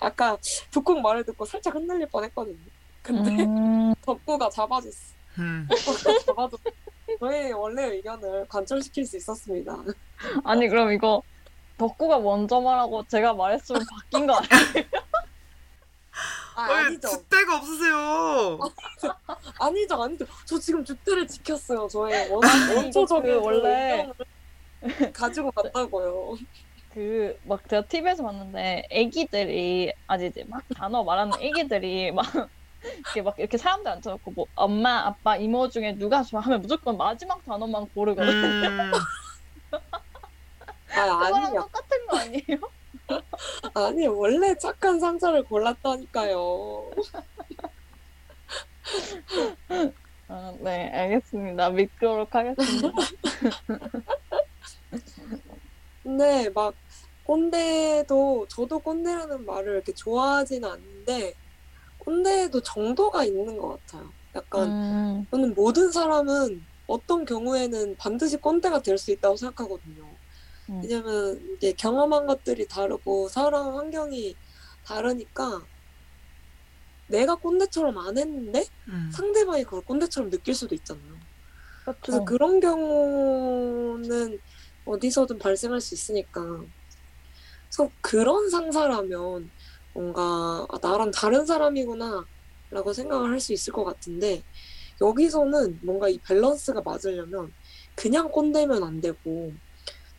아까 북극 말을 듣고 살짝 흔들릴 뻔했거든요. 근데 음, 덕구가 잡아줬어. 음. 덕구가 잡아줬어. 저의 원래 의견을 관철시킬 수 있었습니다. 아니 그럼 이거 덕구가 먼저 말하고 제가 말했으면 바뀐 거 아니에요? 아, 왜 아니죠. 줏대가 없으세요? 아니죠, 아니죠. 저 지금 주대를 지켰어요. 저의 원, 아니, 원초적인 이거 그 원래- 의견을 가지고 갔다고요. 그 막 제가 TV에서 봤는데 애기들이 아직 이제 막 단어 말하는 애기들이 막 이렇게 막 이렇게 사람들 앉혀놓고 뭐 엄마 아빠 이모 중에 누가 좋아 하면 무조건 마지막 단어만 고르거든. 음. 아, 그거랑 아니요. 똑같은 거 아니에요? 아니, 원래 착한 상자를 골랐다니까요. 아, 네 알겠습니다. 믿도록 하겠습니다. 근데 막 꼰대도 저도 꼰대라는 말을 이렇게 좋아하지는 않는데 꼰대에도 정도가 있는 것 같아요. 약간 음, 저는 모든 사람은 어떤 경우에는 반드시 꼰대가 될 수 있다고 생각하거든요. 음. 왜냐면 이게 경험한 것들이 다르고 살아온 환경이 다르니까 내가 꼰대처럼 안 했는데 음. 상대방이 그걸 꼰대처럼 느낄 수도 있잖아요. 그래서 그렇죠. 그런 경우는 어디서든 발생할 수 있으니까. 그래서 그런 상사라면 뭔가 아, 나랑 다른 사람이구나 라고 생각을 할 수 있을 것 같은데 여기서는 뭔가 이 밸런스가 맞으려면 그냥 꼰대면 안 되고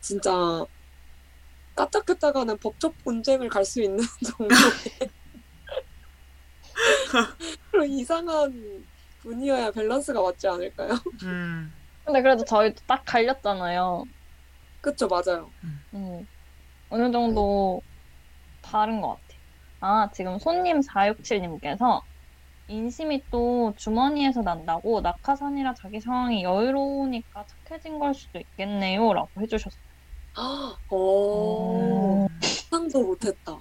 진짜 까딱했다가는 법적 분쟁을 갈 수 있는 정도의 그런 이상한 분이어야 밸런스가 맞지 않을까요? 음. 근데 그래도 저희도 딱 갈렸잖아요. 그쵸 맞아요. 음, 어느 정도 다른 것 같아요. 아, 지금 손님 467님께서 인심이 또 주머니에서 난다고 낙하산이라 자기 상황이 여유로우니까 착해진 걸 수도 있겠네요. 라고 해주셨어요. 아, 오, 음, 상상도 못했다.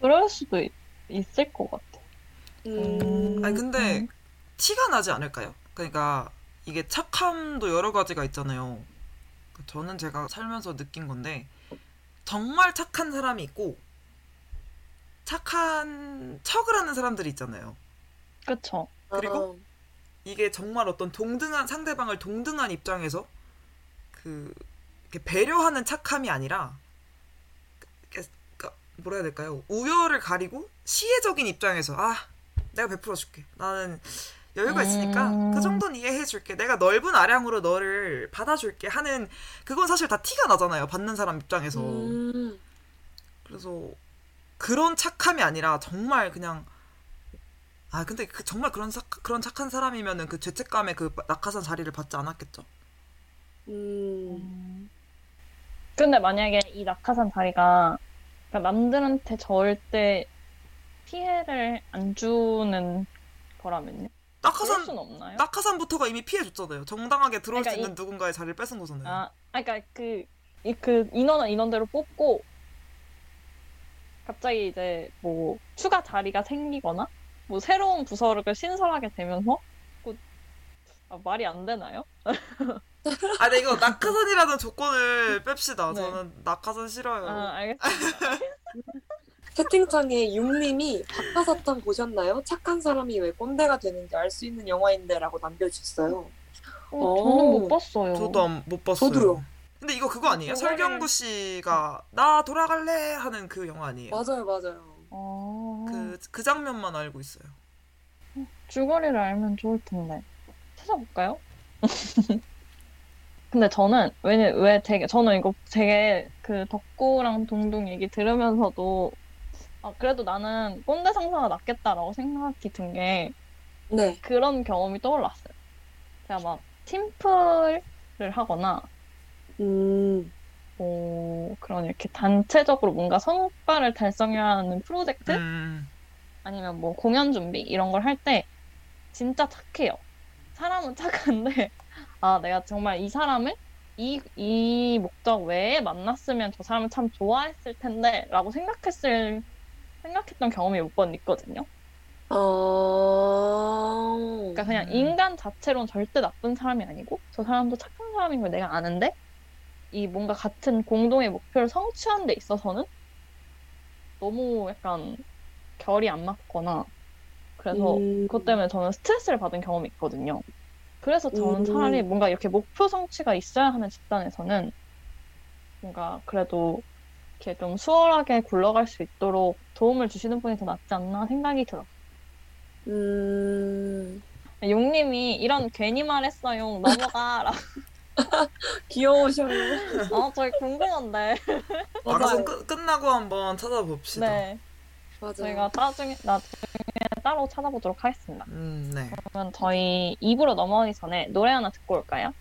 그럴 수도 있, 있을 것 같아. 음, 아니 근데 음. 티가 나지 않을까요? 그러니까 이게 착함도 여러 가지가 있잖아요. 저는 제가 살면서 느낀 건데 정말 착한 사람이 있고 착한 척을 하는 사람들이 있잖아요. 그쵸. 그리고 이게 정말 어떤 동등한 상대방을 동등한 입장에서 그 이렇게 배려하는 착함이 아니라 그- 그- 뭐라 해야 될까요? 우열을 가리고 시혜적인 입장에서 아 내가 베풀어 줄게. 나는 여유가 있으니까 음. 그 정도는 이해해 줄게. 내가 넓은 아량으로 너를 받아줄게 하는 그건 사실 다 티가 나잖아요. 받는 사람 입장에서. 음, 그래서 그런 착함이 아니라 정말 그냥 아 근데 그 정말 그런 착 그런 착한 사람이면은 그 죄책감에 그 낙하산 자리를 받지 않았겠죠. 음, 근데 만약에 이 낙하산 자리가 그러니까 남들한테 절대 피해를 안 주는 거라면요? 낙하산 순 없나요? 낙하산부터가 이미 피해 줬잖아요. 정당하게 들어올 그러니까 수 있는 이- 누군가의 자리를 뺏은 거잖아요. 아, 아, 그러니까 그, 이, 그 인원은 인원대로 뽑고 갑자기 이제 뭐 추가 자리가 생기거나 뭐 새로운 부서를 신설하게 되면서 그, 아, 말이 안 되나요? 아, 근데 이거 낙하산이라는 조건을 뺍시다. 네. 저는 낙하산 싫어요. 아, 알겠습니다. 채팅창에 육님이 박하사탕 보셨나요? 착한 사람이 왜 꼰대가 되는지 알 수 있는 영화인데라고 남겨주셨어요. 어, 저는 못 봤어요. 저도 안- 못 봤어요. 저도요. 근데 이거 그거 아니에요? 그거를- 설경구 씨가 나 돌아갈래 하는 그 영화 아니에요? 맞아요, 맞아요. 어, 그, 그 장면만 알고 있어요. 줄거리를 알면 좋을 텐데. 찾아볼까요? 근데 저는 왜, 왜 되게 저는 이거 되게 그 덕구랑 동동 얘기 들으면서도 아, 그래도 나는 꼰대 상사가 낫겠다라고 생각이 든게 네. 그런 경험이 떠올랐어요. 제가 막 팀플을 하거나 음, 뭐 그런 이렇게 단체적으로 뭔가 성과를 달성해야 하는 프로젝트 음, 아니면 뭐 공연 준비 이런 걸 할 때 진짜 착해요. 사람은 착한데 아 내가 정말 이 사람을 이, 이 목적 외에 만났으면 저 사람을 참 좋아했을 텐데 라고 생각했을 생각했던 경험이 몇 번 있거든요. 아, 그러니까 그냥 음. 인간 자체로는 절대 나쁜 사람이 아니고 저 사람도 착한 사람인 걸 내가 아는데 이 뭔가 같은 공동의 목표를 성취하는 데 있어서는 너무 약간 결이 안 맞거나 그래서 음. 그것 때문에 저는 스트레스를 받은 경험이 있거든요. 그래서 저는 음. 차라리 뭔가 이렇게 목표 성취가 있어야 하는 집단에서는 뭔가 그래도 이렇게 좀 수월하게 굴러갈 수 있도록 도움을 주시는 분이 더 낫지 않나 생각이 들어요. 음, 용님이 이런 괜히 말했어요. 넘어가. 귀여우셔요. 아, 저희 궁금한데. 방송 끝, 끝나고 한번 찾아봅시다. 네, 맞아요. 저희가 나중에 나중에 따로 찾아보도록 하겠습니다. 음, 네. 그러면 저희 2부로 넘어가기 전에 노래 하나 듣고 올까요?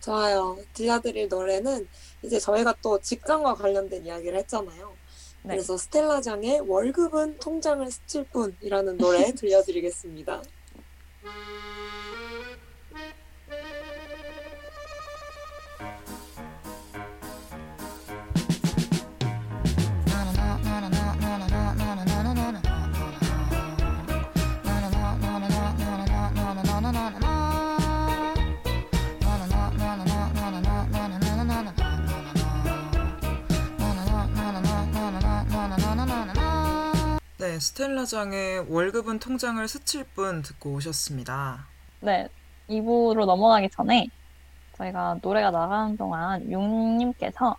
좋아요. 들려드릴 노래는 이제 저희가 또 직장과 관련된 이야기를 했잖아요. 네. 그래서 스텔라장의 월급은 통장을 스칠 뿐이라는 노래 들려드리겠습니다. 네, 스텔라장의 월급은 통장을 스칠 뿐 듣고 오셨습니다. 네, 2부로 넘어가기 전에 저희가 노래가 나가는 동안 용님께서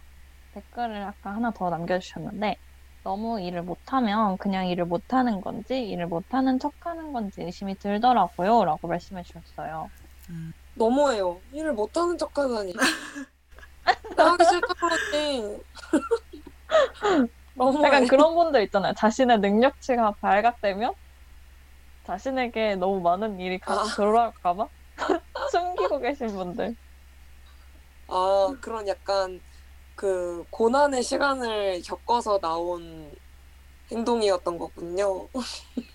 댓글을 아까 하나 더 남겨주셨는데 너무 일을 못하면 그냥 일을 못하는 건지 일을 못하는 척하는 건지 의심이 들더라고요 라고 말씀해 주셨어요. 너무해요. 일을 못하는 척하다니. 나 하기 싫다 그러지. 약간 그런 분들 있잖아요. 자신의 능력치가 발각되면 자신에게 너무 많은 일이 가, 아. 들어올까봐 숨기고 계신 분들. 아, 그런 약간 그 고난의 시간을 겪어서 나온 행동이었던 거군요.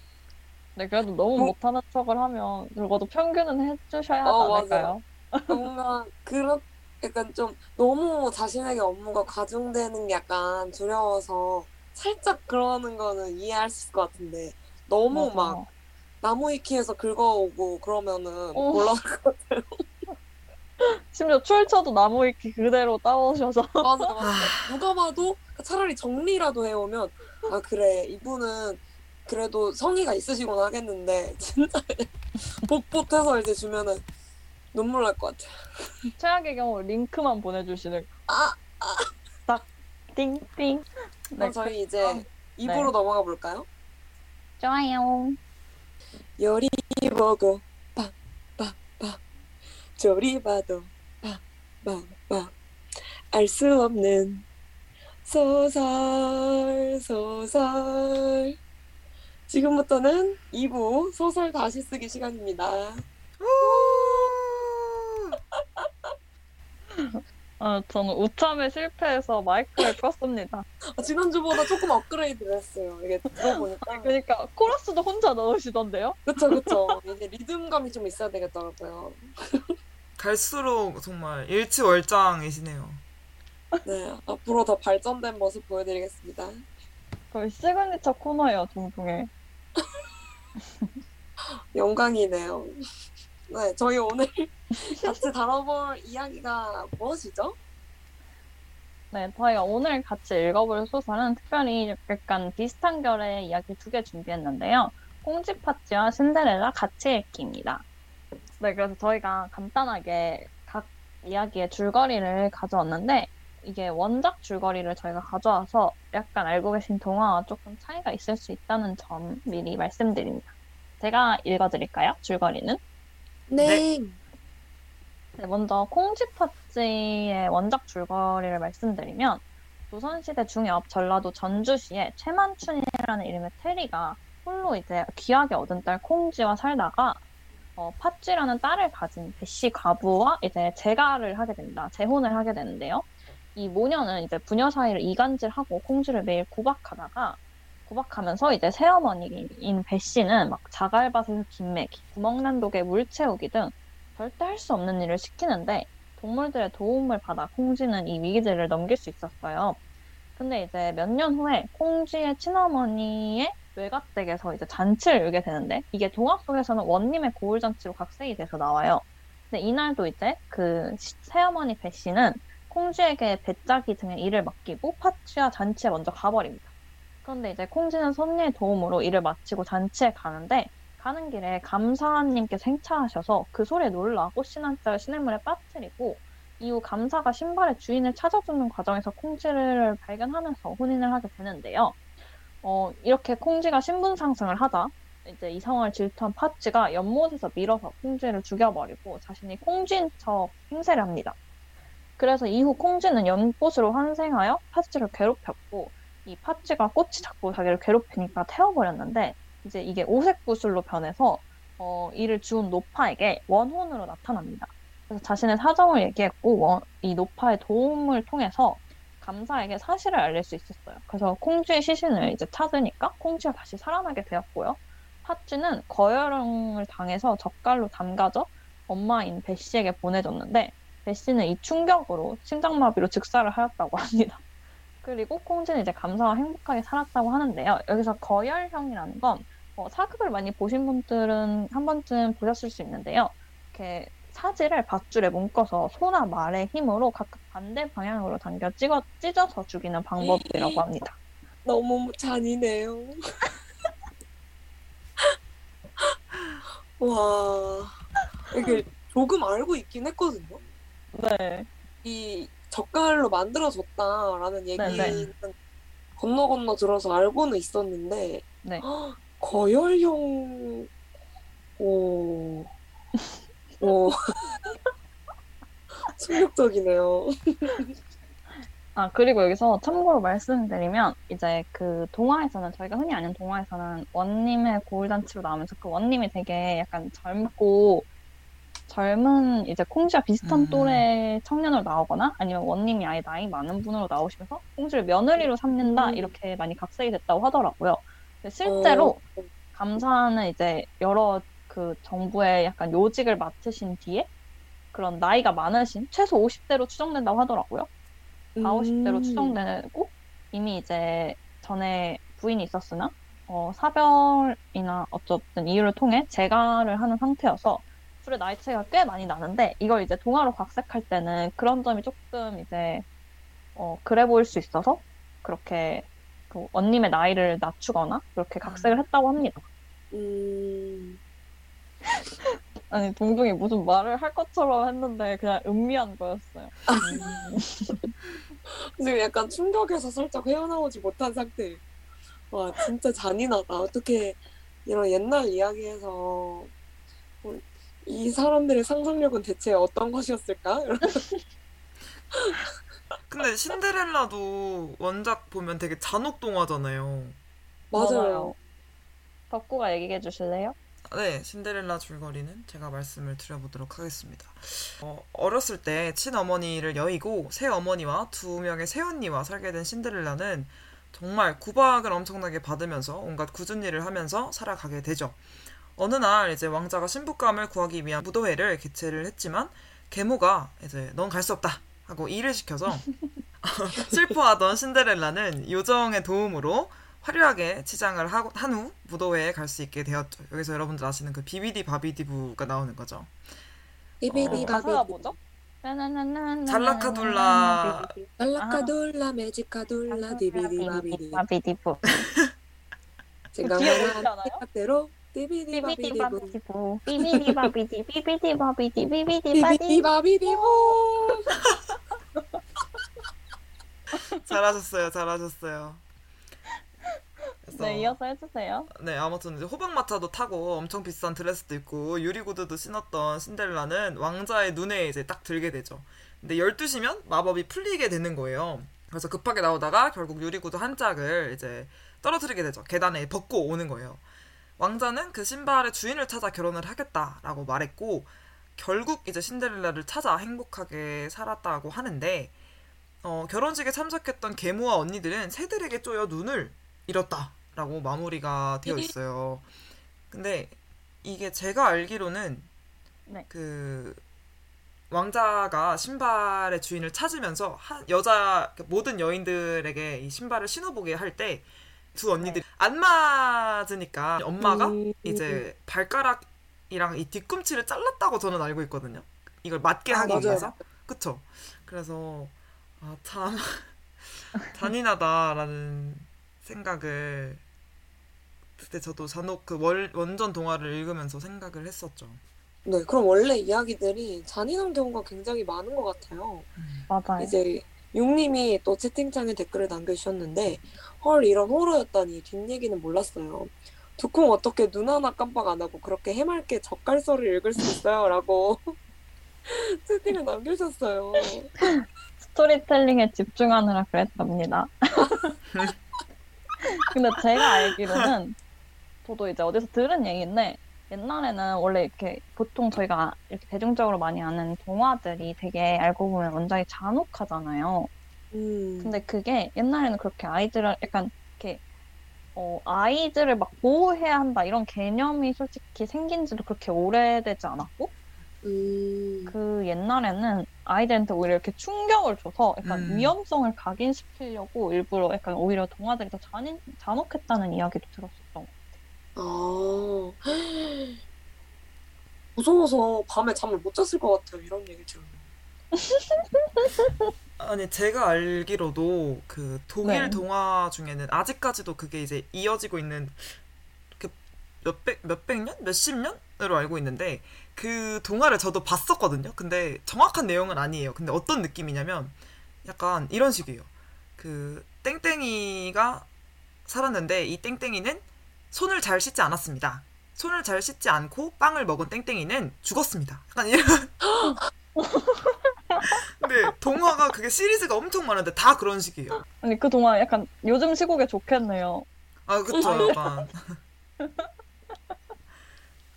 네, 그래도 너무 뭐- 못하는 척을 하면 적어도 평균은 해주셔야 하지 어, 않을까요? 뭔가 그런 약간 좀 너무 자신에게 업무가 과중되는 게 약간 두려워서 살짝 그러는 거는 이해할 수 있을 것 같은데 너무 맞아. 막 나무 위키에서 긁어오고 그러면은 어. 곤란할 것 심지어 출처도 나무 위키 그대로 따오셔서. 맞아, 맞아. 누가 봐도 차라리 정리라도 해오면 아 그래 이분은 그래도 성의가 있으시구나 하겠는데 진짜 봇봇해서 이제 주면은 눈물 날 것 같아. 최악의 경우 링크만 보내주시는 아, 딱 띵띵. 네, 그럼 저희 이제 입으로 넘어가 볼까요? 좋아요. 요리 보고 빠빠빠. 조리 봐도 빠빠빠. 알수 없는 소설 소설. 지금부터는 2부 소설 다시 쓰기 시간입니다. 어, 저는 웃참에 실패해서 마이크를 껐습니다 아, 지난주보다 조금 업그레이드를 했어요. 이게 들어보니까 그러니까 코러스도 혼자 넣으시던데요? 그쵸 그쵸 이제 리듬감이 좀 있어야 되겠더라고요. 갈수록 정말 일취월장이시네요. 네 앞으로 더 발전된 모습 보여드리겠습니다. 거의 시그니처 코너예요 동동에 영광이네요. 네, 저희 오늘 같이 다뤄볼 이야기가 무엇이죠? 네, 저희가 오늘 같이 읽어볼 소설은 특별히 약간 비슷한 결의 이야기 두 개 준비했는데요. 꽁지파찌와 신데렐라 같이 읽기입니다. 네, 그래서 저희가 간단하게 각 이야기의 줄거리를 가져왔는데 이게 원작 줄거리를 저희가 가져와서 약간 알고 계신 동화와 조금 차이가 있을 수 있다는 점 미리 말씀드립니다. 제가 읽어드릴까요? 줄거리는? 네. 네, 먼저 콩쥐팥쥐의 원작 줄거리를 말씀드리면 조선시대 중엽 전라도 전주시에 최만춘이라는 이름의 테리가 홀로 이제 귀하게 얻은 딸 콩쥐와 살다가 어, 팥쥐라는 딸을 가진 배씨 과부와 이제 재가를 하게 된다. 재혼을 하게 되는데요. 이 모녀는 이제 부녀 사이를 이간질하고 콩쥐를 매일 구박하다가 구박하면서 이제 새어머니인 배 씨는 막 자갈밭에서 김매기, 구멍난 독에 물 채우기 등 절대 할 수 없는 일을 시키는데 동물들의 도움을 받아 콩쥐는 이 위기들을 넘길 수 있었어요. 근데 이제 몇 년 후에 콩쥐의 친어머니의 외갓댁에서 이제 잔치를 열게 되는데 이게 동화 속에서는 원님의 고울 잔치로 각색이 돼서 나와요. 근데 이날도 이제 그 시- 새어머니 배 씨는 콩쥐에게 배짜기 등의 일을 맡기고 파츠와 잔치에 먼저 가버립니다. 그런데 이제 콩쥐는 선녀의 도움으로 일을 마치고 잔치에 가는데 가는 길에 감사님께서 행차하셔서 그 소리에 놀라 꽃신 한 짝을 시냇물에 빠뜨리고 이후 감사가 신발의 주인을 찾아주는 과정에서 콩쥐를 발견하면서 혼인을 하게 되는데요. 어, 이렇게 콩쥐가 신분 상승을 하자 이제 이 상황을 질투한 파쥐가 연못에서 밀어서 콩쥐를 죽여버리고 자신이 콩쥐인 척 행세를 합니다. 그래서 이후 콩쥐는 연꽃으로 환생하여 파쥐를 괴롭혔고 이 파쥐가 꽃이 자꾸 자기를 괴롭히니까 태워버렸는데 이제 이게 오색 구슬로 변해서 어, 이를 주운 노파에게 원혼으로 나타납니다. 그래서 자신의 사정을 얘기했고 원- 이 노파의 도움을 통해서 감사에게 사실을 알릴 수 있었어요. 그래서 콩쥐의 시신을 이제 찾으니까 콩쥐가 다시 살아나게 되었고요. 파쥐는 거열형을 당해서 젓갈로 담가져 엄마인 베씨에게 보내줬는데 베씨는 이 충격으로 심장마비로 즉사를 하였다고 합니다. 그리고 콩쥐는 이제 감사와 행복하게 살았다고 하는데요. 여기서 거열형이라는 건 어, 사극을 많이 보신 분들은 한 번쯤 보셨을 수 있는데요. 이렇게 사지를 밧줄에 묶어서 소나 말의 힘으로 각각 반대 방향으로 당겨 찍어, 찢어서 죽이는 방법이라고 합니다. 너무 잔인해요. 와, 이게 조금 알고 있긴 했거든요. 네. 이 젓갈로 만들어졌다라는 얘기는 네, 건너 건너 들어서 알고는 있었는데 네. 헉, 거열형 오, 오 충격적이네요. 아, 그리고 여기서 참고로 말씀드리면, 이제 그 동화에서는, 저희가 흔히 아는 동화에서는 원님의 고울잔치로 나오면서 그 원님이 되게 약간 젊고, 젊은 이제 콩쥐와 비슷한 음. 또래 청년으로 나오거나, 아니면 원님이 아예 나이 많은 분으로 나오시면서 콩쥐를 며느리로 삼는다, 음. 이렇게 많이 각색이 됐다고 하더라고요. 실제로 어, 감사는 이제 여러 그 정부의 약간 요직을 맡으신 뒤에 그런 나이가 많으신 최소 50대로 추정된다고 하더라고요. 4, 50대로 음. 추정되고 이미 이제 전에 부인이 있었으나 어, 사별이나 어쨌든 이유를 통해 재가를 하는 상태여서 둘의 나이 차이가 꽤 많이 나는데 이걸 이제 동화로 각색할 때는 그런 점이 조금 이제 어, 그래 보일 수 있어서 그렇게 그 원님의 나이를 낮추거나 그렇게 각색을 했다고 합니다. 음, 아니 동동이 무슨 말을 할 것처럼 했는데 그냥 음미한 거였어요. 음. 지금 약간 충격에서 살짝 헤어나오지 못한 상태. 와, 진짜 잔인하다. 어떻게 이런 옛날 이야기에서 어, 이 사람들의 상상력은 대체 어떤 것이었을까? 근데 신데렐라도 원작 보면 되게 잔혹 동화잖아요. 맞아요. 덕구가 얘기해 주실래요? 네, 신데렐라 줄거리는 제가 말씀을 드려보도록 하겠습니다. 어, 어렸을 때 친어머니를 여의고 새어머니와 두 명의 새언니와 살게 된 신데렐라는 정말 구박을 엄청나게 받으면서 온갖 굳은 일을 하면서 살아가게 되죠. 어느 날 이제 왕자가 신부감을 구하기 위한 무도회를 개최를 했지만 계모가 이제 넌 갈 수 없다 하고 일을 시켜서 슬퍼하던 신데렐라는 요정의 도움으로 화려하게 치장을 한 후 무도회에 갈 수 있게 되었죠. 여기서 여러분들 아시는 그 비비디 바비디부가 나오는 거죠. 비비디 어, 바비디. 뭐죠? 음, 잘라카둘라 달라카돌라 매지카돌라 디비디 바비디. 바비디부 뒤에 생각나는 뭐지 않아요? 대로 디비디 비비디 바비디 바비디부 비비디 바비디 비비디 바비디 비비디 비비디 바디 바비디 호 잘하셨어요, 잘하셨어요. 그래서 네 이어서 해주세요. 네, 아무튼 이제 호박마차도 타고 엄청 비싼 드레스도 입고 유리구두도 신었던 신데렐라는 왕자의 눈에 이제 딱 들게 되죠. 근데 12시면 마법이 풀리게 되는 거예요. 그래서 급하게 나오다가 결국 유리구두 한 짝을 이제 떨어뜨리게 되죠. 계단에 벗고 오는 거예요. 왕자는 그 신발의 주인을 찾아 결혼을 하겠다라고 말했고 결국 이제 신데렐라를 찾아 행복하게 살았다고 하는데 어, 결혼식에 참석했던 계모와 언니들은 새들에게 쪼여 눈을 잃었다라고 마무리가 되어 있어요. 근데 이게 제가 알기로는 네. 그 왕자가 신발의 주인을 찾으면서 한 여자 모든 여인들에게 이 신발을 신어보게 할 때 두 언니들이 안 맞으니까 엄마가 음. 이제 발가락이랑 이 뒤꿈치를 잘랐다고 저는 알고 있거든요. 이걸 맞게 아, 하기 맞아요. 위해서. 그쵸? 그래서 아 참 잔인하다라는 생각을 그때 저도 잔혹 그 월, 원전 동화를 읽으면서 생각을 했었죠. 네, 그럼 원래 이야기들이 잔인한 경우가 굉장히 많은 것 같아요. 맞아요. 이제 육님이 또 채팅창에 댓글을 남겨주셨는데 헐 이런 호러였다니 뒷얘기는 몰랐어요. 두콩 어떻게 눈 하나 깜빡 안 하고 그렇게 해맑게 젓갈서를 읽을 수 있어요? 라고 채팅을 남겨주셨어요. 스토리텔링에 집중하느라 그랬답니다. 근데 제가 알기로는 저도 이제 어디서 들은 얘기인데 옛날에는 원래 이렇게 보통 저희가 이렇게 대중적으로 많이 아는 동화들이 되게 알고 보면 원작이 잔혹하잖아요. 음, 근데 그게 옛날에는 그렇게 아이들을 약간 이렇게 어, 아이들을 막 보호해야 한다 이런 개념이 솔직히 생긴 지도 그렇게 오래되지 않았고 음, 그 옛날에는 아이들한테 오히려 이렇게 충격을 줘서 약간 음. 위험성을 각인시키려고 일부러 약간 오히려 동화들이 더 잔인, 잔혹했다는 이야기도 들었었던 것아 무서워서 밤에 잠을 못 잤을 것 같아요. 이런 얘기 들으면. 아니 제가 알기로도 그 독일 네. 동화 중에는 아직까지도 그게 이제 이어지고 있는 그 몇백 몇백 년 몇십 년으로 알고 있는데 그 동화를 저도 봤었거든요. 근데 정확한 내용은 아니에요. 근데 어떤 느낌이냐면 약간 이런 식이에요. 그 땡땡이가 살았는데 이 땡땡이는 손을 잘 씻지 않았습니다. 손을 잘 씻지 않고 빵을 먹은 땡땡이는 죽었습니다. 약간 이런. 근데 동화가 그게 시리즈가 엄청 많은데 다 그런 식이에요. 아니 그 동화 약간 요즘 시국에 좋겠네요. 아, 그쵸, 약간.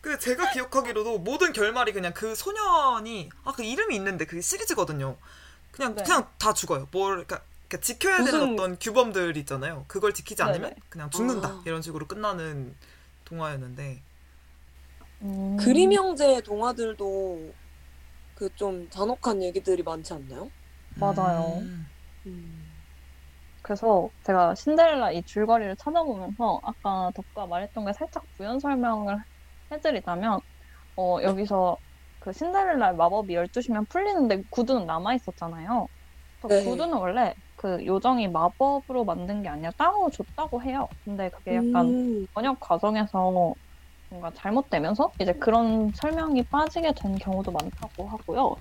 그 제가 기억하기로도 모든 결말이 그냥 그 소년이 아 그 이름이 있는데 그게 시리즈거든요. 그냥 네. 그냥 다 죽어요. 뭘 그러니까, 그러니까 지켜야 되는 무슨- 어떤 규범들 있잖아요. 그걸 지키지 않으면 네네. 그냥 죽는다 아. 이런 식으로 끝나는 동화였는데 음, 그림 형제 동화들도 그 좀 잔혹한 얘기들이 많지 않나요? 맞아요. 음. 음. 그래서 제가 신데렐라 이 줄거리를 찾아보면서 아까 덕구가 말했던 게 살짝 부연 설명을 해드리자면 어, 여기서 그 신데렐라의 마법이 12시면 풀리는데 구두는 남아있었잖아요. 네. 구두는 원래 그 요정이 마법으로 만든 게 아니라 따로 줬다고 해요. 근데 그게 약간 음. 번역 과정에서 뭔가 잘못되면서 이제 그런 설명이 빠지게 된 경우도 많다고 하고요.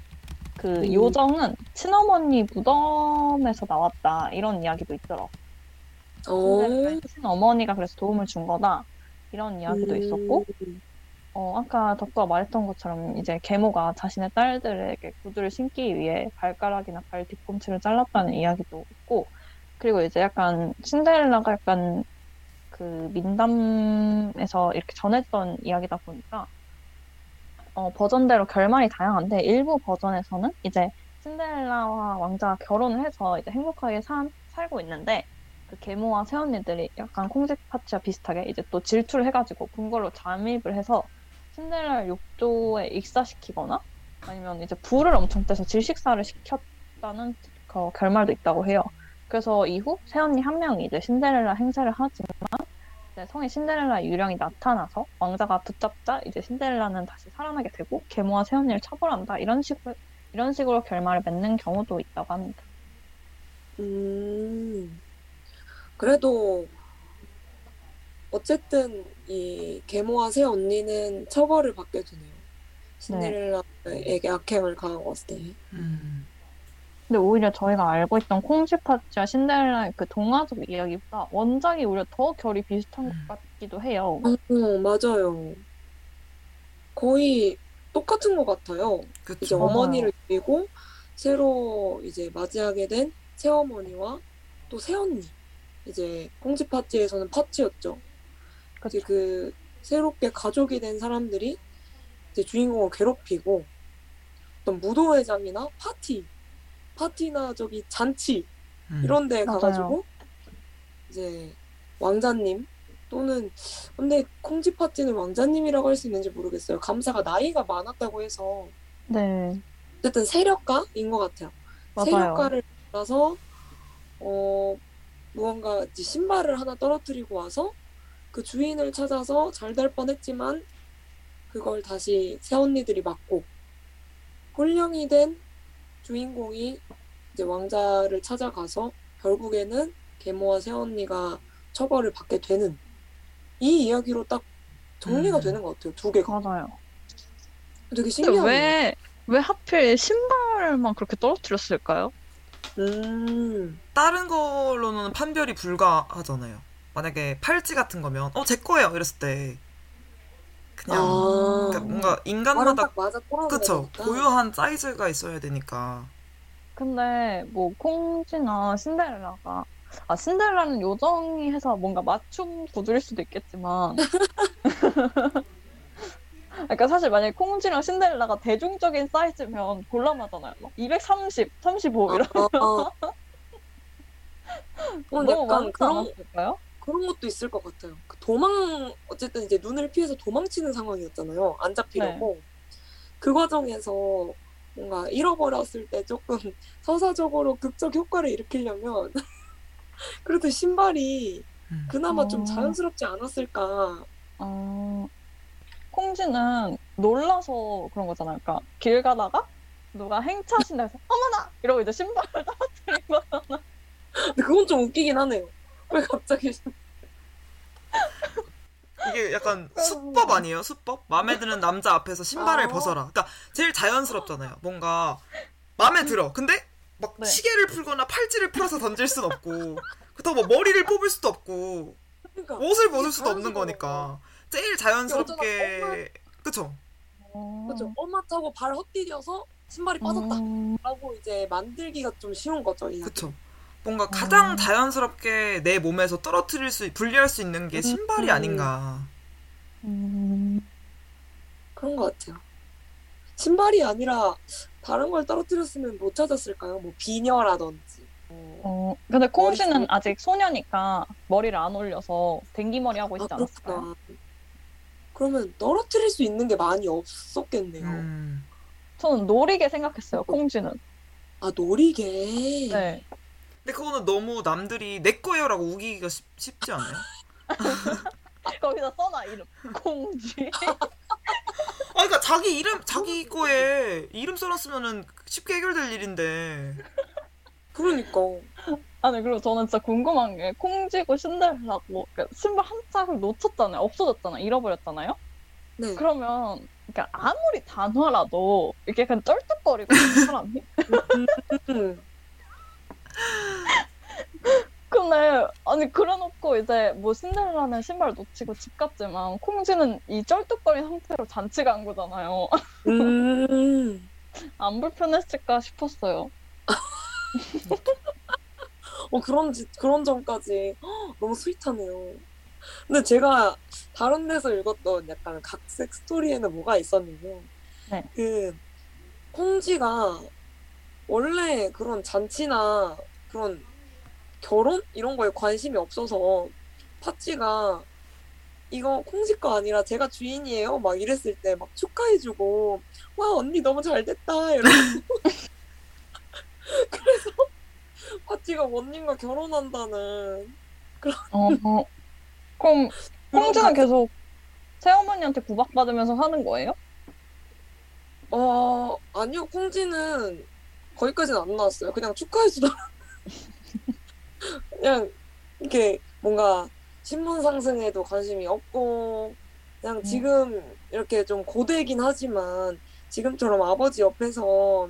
그 음. 요정은 친어머니 무덤에서 나왔다 이런 이야기도 있더라고. 친어머니가 그래서 도움을 준 거다 이런 이야기도 음. 있었고, 어 아까 덕구가 말했던 것처럼 이제 계모가 자신의 딸들에게 구두를 신기 위해 발가락이나 발 뒤꿈치를 잘랐다는 이야기도 있고, 그리고 이제 약간 신데렐라가 약간 그 민담에서 이렇게 전했던 이야기다 보니까 어, 버전대로 결말이 다양한데 일부 버전에서는 이제 신데렐라와 왕자가 결혼을 해서 이제 행복하게 산, 살고 있는데 그 계모와 새언니들이 약간 콩쥐 파츠와 비슷하게 이제 또 질투를 해가지고 궁궐로 잠입을 해서 신데렐라를 욕조에 익사시키거나 아니면 이제 불을 엄청 떼서 질식사를 시켰다는 그 결말도 있다고 해요. 그래서 이후 새언니 한 명이 이제 신데렐라 행세를 하지만 성의 신데렐라 유령이 나타나서 왕자가 붙잡자 이제 신데렐라는 다시 살아나게 되고 계모와 새언니를 처벌한다 이런 식으로 이런 식으로 결말을 맺는 경우도 있다고 합니다. 음. 그래도 어쨌든 이 계모와 새 언니는 처벌을 받게 되네요. 신데렐라에게 악행을 가하고 왔을 때. 음. 근데 오히려 저희가 알고 있던 콩쥐파츠와 신데렐라의 그 동화적 이야기보다 원작이 오히려 더 결이 비슷한 음. 것 같기도 해요. 어, 맞아요. 거의 똑같은 것 같아요. 그쵸. 이제 어머니를 데리고 새로 이제 맞이하게 된 새어머니와 또 새언니. 이제 콩쥐 파티에서는 파티였죠. 이제 그쵸. 그 새롭게 가족이 된 사람들이 이제 주인공을 괴롭히고 어떤 무도회장이나 파티, 파티나 저기 잔치 음. 이런 데. 가가지고 이제 왕자님 또는 근데 콩쥐 파티는 왕자님이라고 할 수 있는지 모르겠어요. 감사가 나이가 많았다고 해서 네, 어쨌든 세력가인 것 같아요. 맞아요. 세력가를 만나서 어 무언가 이제 신발을 하나 떨어뜨리고 와서 그 주인을 찾아서 잘 될 뻔했지만 그걸 다시 새 언니들이 막고 홀령이 된 주인공이 이제 왕자를 찾아가서 결국에는 계모와 새언니가 처벌을 받게 되는 이 이야기로 딱 정리가 음. 되는 것 같아요. 두 개가 맞아요. 되게 근데 신기하네요. 왜, 왜 하필 신발만 그렇게 떨어뜨렸을까요? 음, 다른 걸로는 판별이 불가하잖아요. 만약에 팔찌 같은 거면 어 제 거예요 이랬을 때 그냥 아, 그러니까 뭔가 인간마다. 그쵸 고유한 사이즈가 있어야 되니까 근데 뭐 콩쥐나 신데렐라가 아 신데렐라는 요정이 해서 뭔가 맞춤 구두일 수도 있겠지만 그러니까 사실 만약에 콩쥐랑 신데렐라가 대중적인 사이즈면 곤란하잖아요. 막 230, 35 이런 어, 어. 어, 너무 약간 많지 그런 않았을까요? 그런 것도 있을 것 같아요. 그 도망 어쨌든 이제 눈을 피해서 도망치는 상황이었잖아요. 안 잡히려고. 그 과정에서 뭔가 잃어버렸을 때 조금 서사적으로 극적 효과를 일으키려면 그래도 신발이 음. 그나마 좀 어. 자연스럽지 않았을까. 어, 콩쥐는 놀라서 그런 거잖아요. 그러니까 길 가다가 누가 행차하신다 해서 어머나! 이러고 이제 신발을 떨어뜨린 거잖아. 근데 그건 좀 웃기긴 하네요. 왜 갑자기 신- 이게 약간 수법 아니에요? 수법? 마음에 드는 남자 앞에서 신발을 아. 벗어라. 그러니까 제일 자연스럽잖아요. 뭔가 마음에 들어. 근데 막 네. 시계를 풀거나 팔찌를 풀어서 던질 순 없고 그렇다고 뭐 머리를 뽑을 수도 없고 그러니까 옷을 벗을 수도 없는. 거니까 제일 자연스럽게 그쵸? 그죠. 엄마 타고 발 헛디뎌서 신발이 빠졌다. 음, 라고 이제 만들기가 좀 쉬운 거죠. 이 그쵸? 뭔가 가장 음. 자연스럽게 내 몸에서 떨어뜨릴 수 분리할 수 있는 게 신발이 음. 아닌가. 음, 그런 것 같아요. 신발이 아니라 다른 걸 떨어뜨렸으면 못 찾았을까요? 뭐 비녀라든지. 뭐. 어, 근데 콩쥐는 머리 아직 소녀니까 머리를 안 올려서 댕기머리 하고 있지 아, 않았을까요? 그렇구나. 그러면 떨어뜨릴 수 있는 게 많이 없었겠네요. 음. 저는 노리게 생각했어요, 콩쥐는. 아 노리개. 네. 근데 그거는 너무 남들이 내 거예요라고 우기기가 쉽, 쉽지 않아요? 거기다 써놔, 이름. 콩쥐. 아, 그러니까 자기 이름 자기 거에 이름 써놨으면은 쉽게 해결될 일인데. 그러니까. 아니, 그리고 저는 진짜 궁금한 게, 콩쥐고 신데렐라고, 그러니까 신발 한 짝을 놓쳤잖아요. 없어졌잖아요. 잃어버렸잖아요. 네. 그러면, 그러니까 아무리 단화라도, 이렇게 그냥 쩔뚝거리고, 사람이. 음. 근데, 아니, 그래놓고 이제, 뭐, 신데렐라는 신발 놓치고 집 갔지만, 콩쥐는 이 쩔뚝거린 상태로 잔치 간 거잖아요. 음. 안 불편했을까 싶었어요. 어 그런 지- 그런 점까지 헉, 너무 스윗하네요. 근데 제가 다른 데서 읽었던 약간 각색 스토리에는 뭐가 있었냐면 네. 그 콩쥐가 원래 그런 잔치나 그런 결혼? 이런 거에 관심이 없어서 파찌가 이거 거 아니라 제가 주인이에요? 막 이랬을 때 막 축하해주고 와 언니 너무 잘 됐다. 이러고. 그래서 파찌가 원님과 결혼한다는 어, 어. 그럼, 콩쥐는 계속 새어머니한테 구박받으면서 사는 거예요? 어 아니요. 콩쥐는 거기까지는 안 나왔어요. 그냥 축하해주더라. 그냥 이렇게 뭔가 신분 상승에도 관심이 없고 그냥 지금 이렇게 좀 고되긴 하지만 지금처럼 아버지 옆에서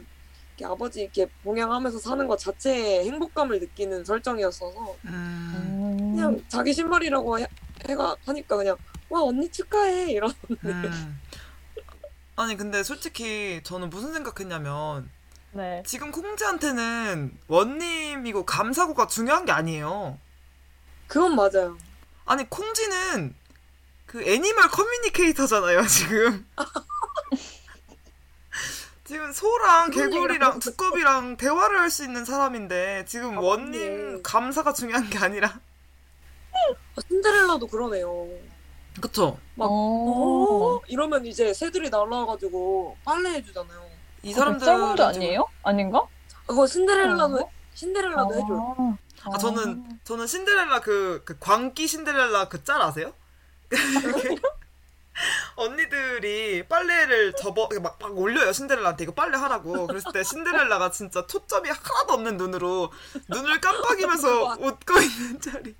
이렇게 아버지 이렇게 봉양하면서 사는 것 자체에 행복감을 느끼는 설정이었어서 음. 그냥 자기 신발이라고 해, 해가 하니까 그냥 와 언니 축하해! 이런. 음. 아니 근데 솔직히 저는 무슨 생각했냐면 네. 지금 콩지한테는 원님이고 감사고가 중요한 게 아니에요. 그건 맞아요. 아니 콩지는 그 애니멀 커뮤니케이터잖아요 지금. 지금 소랑 얘기를 개구리랑 있었어. 두꺼비랑 대화를 할 수 있는 사람인데 지금 아, 원님 맞네. 감사가 중요한 게 아니라 아, 신데렐라도 그러네요. 그쵸? 막, 어. 어? 이러면 이제 새들이 날라와가지고 빨래 해주잖아요. 이 사람들 사람들은 짤문도 아니에요? 아닌가? 그거 신데렐라도 어. 신데렐라도 해줘요. 아, 저는 저는 신데렐라 그, 그 광기 신데렐라 그 짤 아세요? 언니들이 빨래를 접어 막, 막 올려요 신데렐라한테 이거 빨래 하라고 그랬을 때 신데렐라가 진짜 초점이 하나도 없는 눈으로 눈을 깜빡이면서 웃고 있는 짤이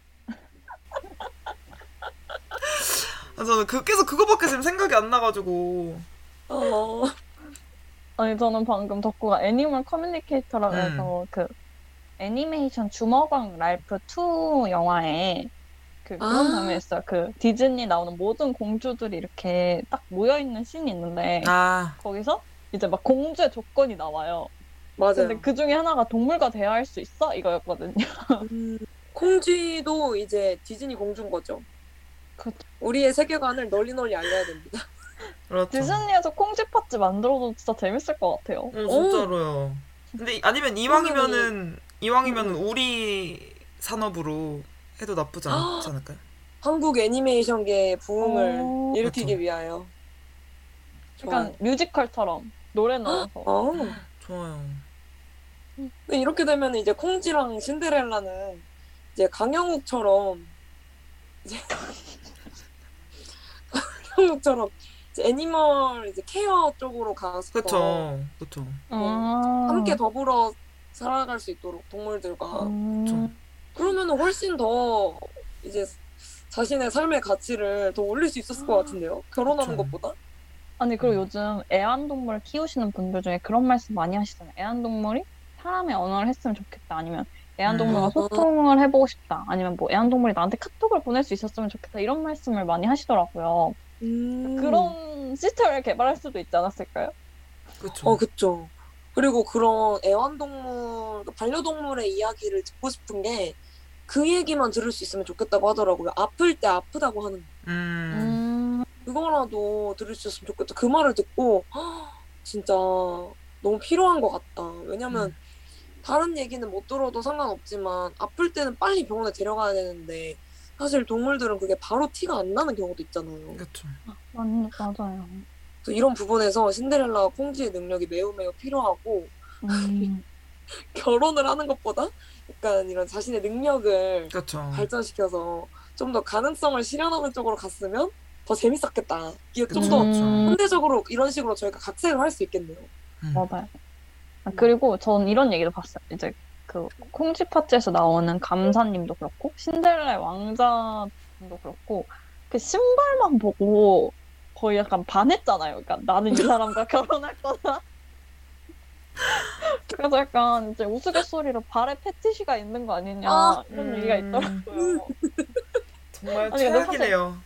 아, 저는 그 계속 그거밖에 지금 생각이 안 나가지고. 어. 아니 저는 방금 덕구가 animal communicator라고 음. 해서 그 애니메이션 주먹왕 랄프 2 영화에 그 그런 아. 장면이 있어요. 그 디즈니 나오는 모든 공주들이 이렇게 딱 모여 있는 씬이 있는데 아, 거기서 이제 막 공주의 조건이 나와요. 맞아요. 근데 그 중에 하나가 동물과 대화할 수 있어 이거였거든요. 음, 콩쥐도 이제 디즈니 공주인 거죠. 그 우리의 세계관을 널리 널리 알려야 됩니다. 그렇죠. 디즈니에서 콩쥐 팥집 만들어도 진짜 재밌을 것 같아요. 어, 진짜로요. 근데 아니면 이왕이면은 이왕이면은 음. 우리 산업으로 해도 나쁘지 않지 않을까요? 한국 애니메이션계의 부흥을 어. 일으키기 그렇죠. 위하여. 약간 뮤지컬처럼 노래 넣어서 어. 좋아요. 근데 이렇게 되면 이제 콩쥐랑 신데렐라는 이제 강영욱처럼 이제 강영욱처럼 애니멀 이제 케어 쪽으로 가서 그쵸, 그쵸. 아. 함께 더불어 살아갈 수 있도록 동물들과 음. 그러면은 훨씬 더 이제 자신의 삶의 가치를 더 올릴 수 있었을 것 같은데요. 결혼하는 그쵸. 것보다. 아니 그리고 요즘 애완동물 키우시는 분들 중에 그런 말씀 많이 하시잖아요. 애완동물이 사람의 언어를 했으면 좋겠다. 아니면 애완동물과 음. 소통을 해보고 싶다. 아니면 뭐 애완동물이 나한테 카톡을 보낼 수 있었으면 좋겠다. 이런 말씀을 많이 하시더라고요. 음. 그런 시스템을 개발할 수도 있지 않았을까요? 그쵸. 어, 그쵸. 그리고 그런 애완동물, 반려동물의 이야기를 듣고 싶은 게 그 얘기만 들을 수 있으면 좋겠다고 하더라고요. 아플 때 아프다고 하는 거. 음, 음. 그거라도 들을 수 있으면 좋겠다. 그 말을 듣고 헉, 진짜 너무 필요한 것 같다. 왜냐면 음. 다른 얘기는 못 들어도 상관없지만 아플 때는 빨리 병원에 데려가야 되는데 사실 동물들은 그게 바로 티가 안 나는 경우도 있잖아요. 그쵸. 맞, 맞아요. 이런 부분에서 신데렐라와 콩쥐의 능력이 매우 매우 필요하고 음. 결혼을 하는 것보다 약간 이런 자신의 능력을 그쵸. 발전시켜서 좀 더 가능성을 실현하는 쪽으로 갔으면 더 재밌었겠다. 이게 좀 더. 현대적으로 이런 식으로 저희가 각색을 할 수 있겠네요. 음. 맞아요. 아, 그리고 전 이런 얘기도 봤어요. 이제 그 콩쥐 파츠에서 나오는 감사님도 그렇고 신데렐라의 왕자님도 그렇고 그 신발만 보고 거의 약간 반했잖아요. 그러니까 나는 이 사람과 결혼할 거다. 그래서 약간 이제 우스갯소리로 발에 패티시가 있는 거 아니냐 아, 이런 음. 얘기가 있더라고요. 정말 최악이네요.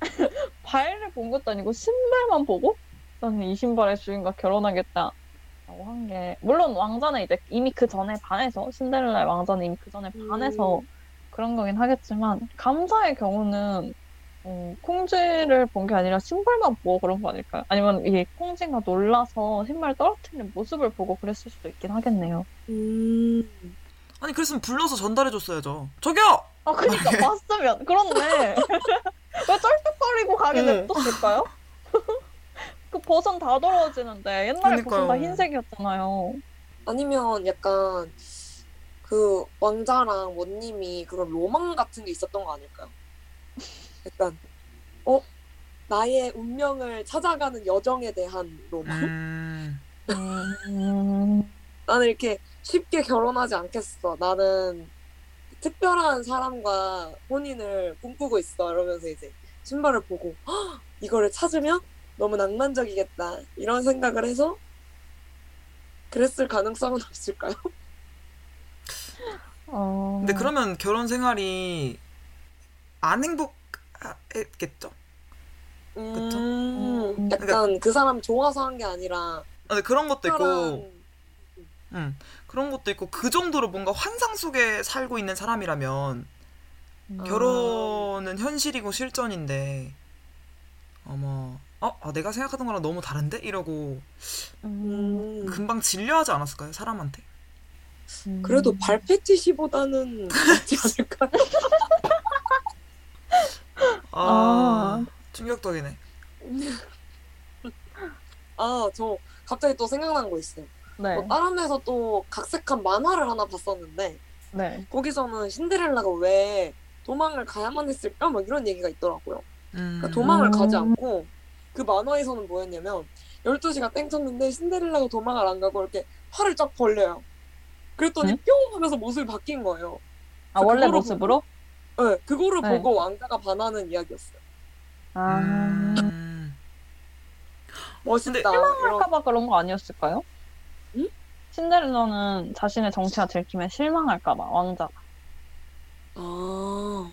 발을 본 것도 아니고 신발만 보고 나는 이 신발의 주인과 결혼하겠다. 라고 한 게 물론 왕자는 이제 이미 그 전에 반해서 신데렐라의 왕자는 이미 그 전에 반해서 음. 그런 거긴 하겠지만 감사의 경우는 어, 콩쥐를 본 게 아니라 신발만 보고 그런 거 아닐까요? 아니면 이 콩쥐가 놀라서 신발 떨어뜨리는 모습을 보고 그랬을 수도 있긴 하겠네요. 음. 아니 그랬으면 불러서 전달해줬어야죠. 저기요. 아 그니까 봤으면 그렇네. 왜 쩔뚝거리고 가게 응. 냅뒀을까요? 그 버선 다 더러워지는데 옛날에 버선 다 그러니까요. 흰색이었잖아요. 아니면 약간 그 왕자랑 원님이 그런 로망 같은 게 있었던 거 아닐까요? 약간 어 나의 운명을 찾아가는 여정에 대한 로망. 음, 음, 나는 이렇게 쉽게 결혼하지 않겠어. 나는 특별한 사람과 혼인을 꿈꾸고 있어. 이러면서 이제 신발을 보고 "헉, 이거를 찾으면 너무 낭만적이겠다. 이런 생각을 해서 그랬을 가능성은 없을까요? 어, 근데 그러면 결혼 생활이 안 행복했겠죠? 음, 그쵸? 약간 그 사람 좋아서 한 게 아니라 아, 근데 그런 것도 있고, 특별한 음, 그런 것도 있고 그 정도로 뭔가 환상 속에 살고 있는 사람이라면 음, 결혼은 현실이고 실전인데 어머, 어, 아, 내가 생각하던 거랑 너무 다른데 이러고 음, 음, 금방 질려하지 않았을까요 사람한테? 음. 그래도 발 패티시보다는 낫지 않을까? 아, 충격적이네. 아, 저 갑자기 또 생각난 거 있어요. 네, 어, 다른 데서 또 각색한 만화를 하나 봤었는데 네. 거기서는 신데렐라가 왜 도망을 가야만 했을까? 막 이런 얘기가 있더라고요. 음, 그러니까 도망을 음. 가지 않고 그 만화에서는 뭐였냐면 12시가 땡 쳤는데 신데렐라가 도망을 안 가고 이렇게 팔을 쫙 벌려요. 그랬더니 응? 뿅 하면서 모습이 바뀐 거예요. 아 원래 모습으로? 네, 그거를 네. 보고 왕자가 반하는 이야기였어요. 아, 음. 멋있다. 근데 이런 할까봐 그런 거 아니었을까요? 응? 신데렐라는 자신의 정체가 들키면 실망할까봐 왕자가. 아.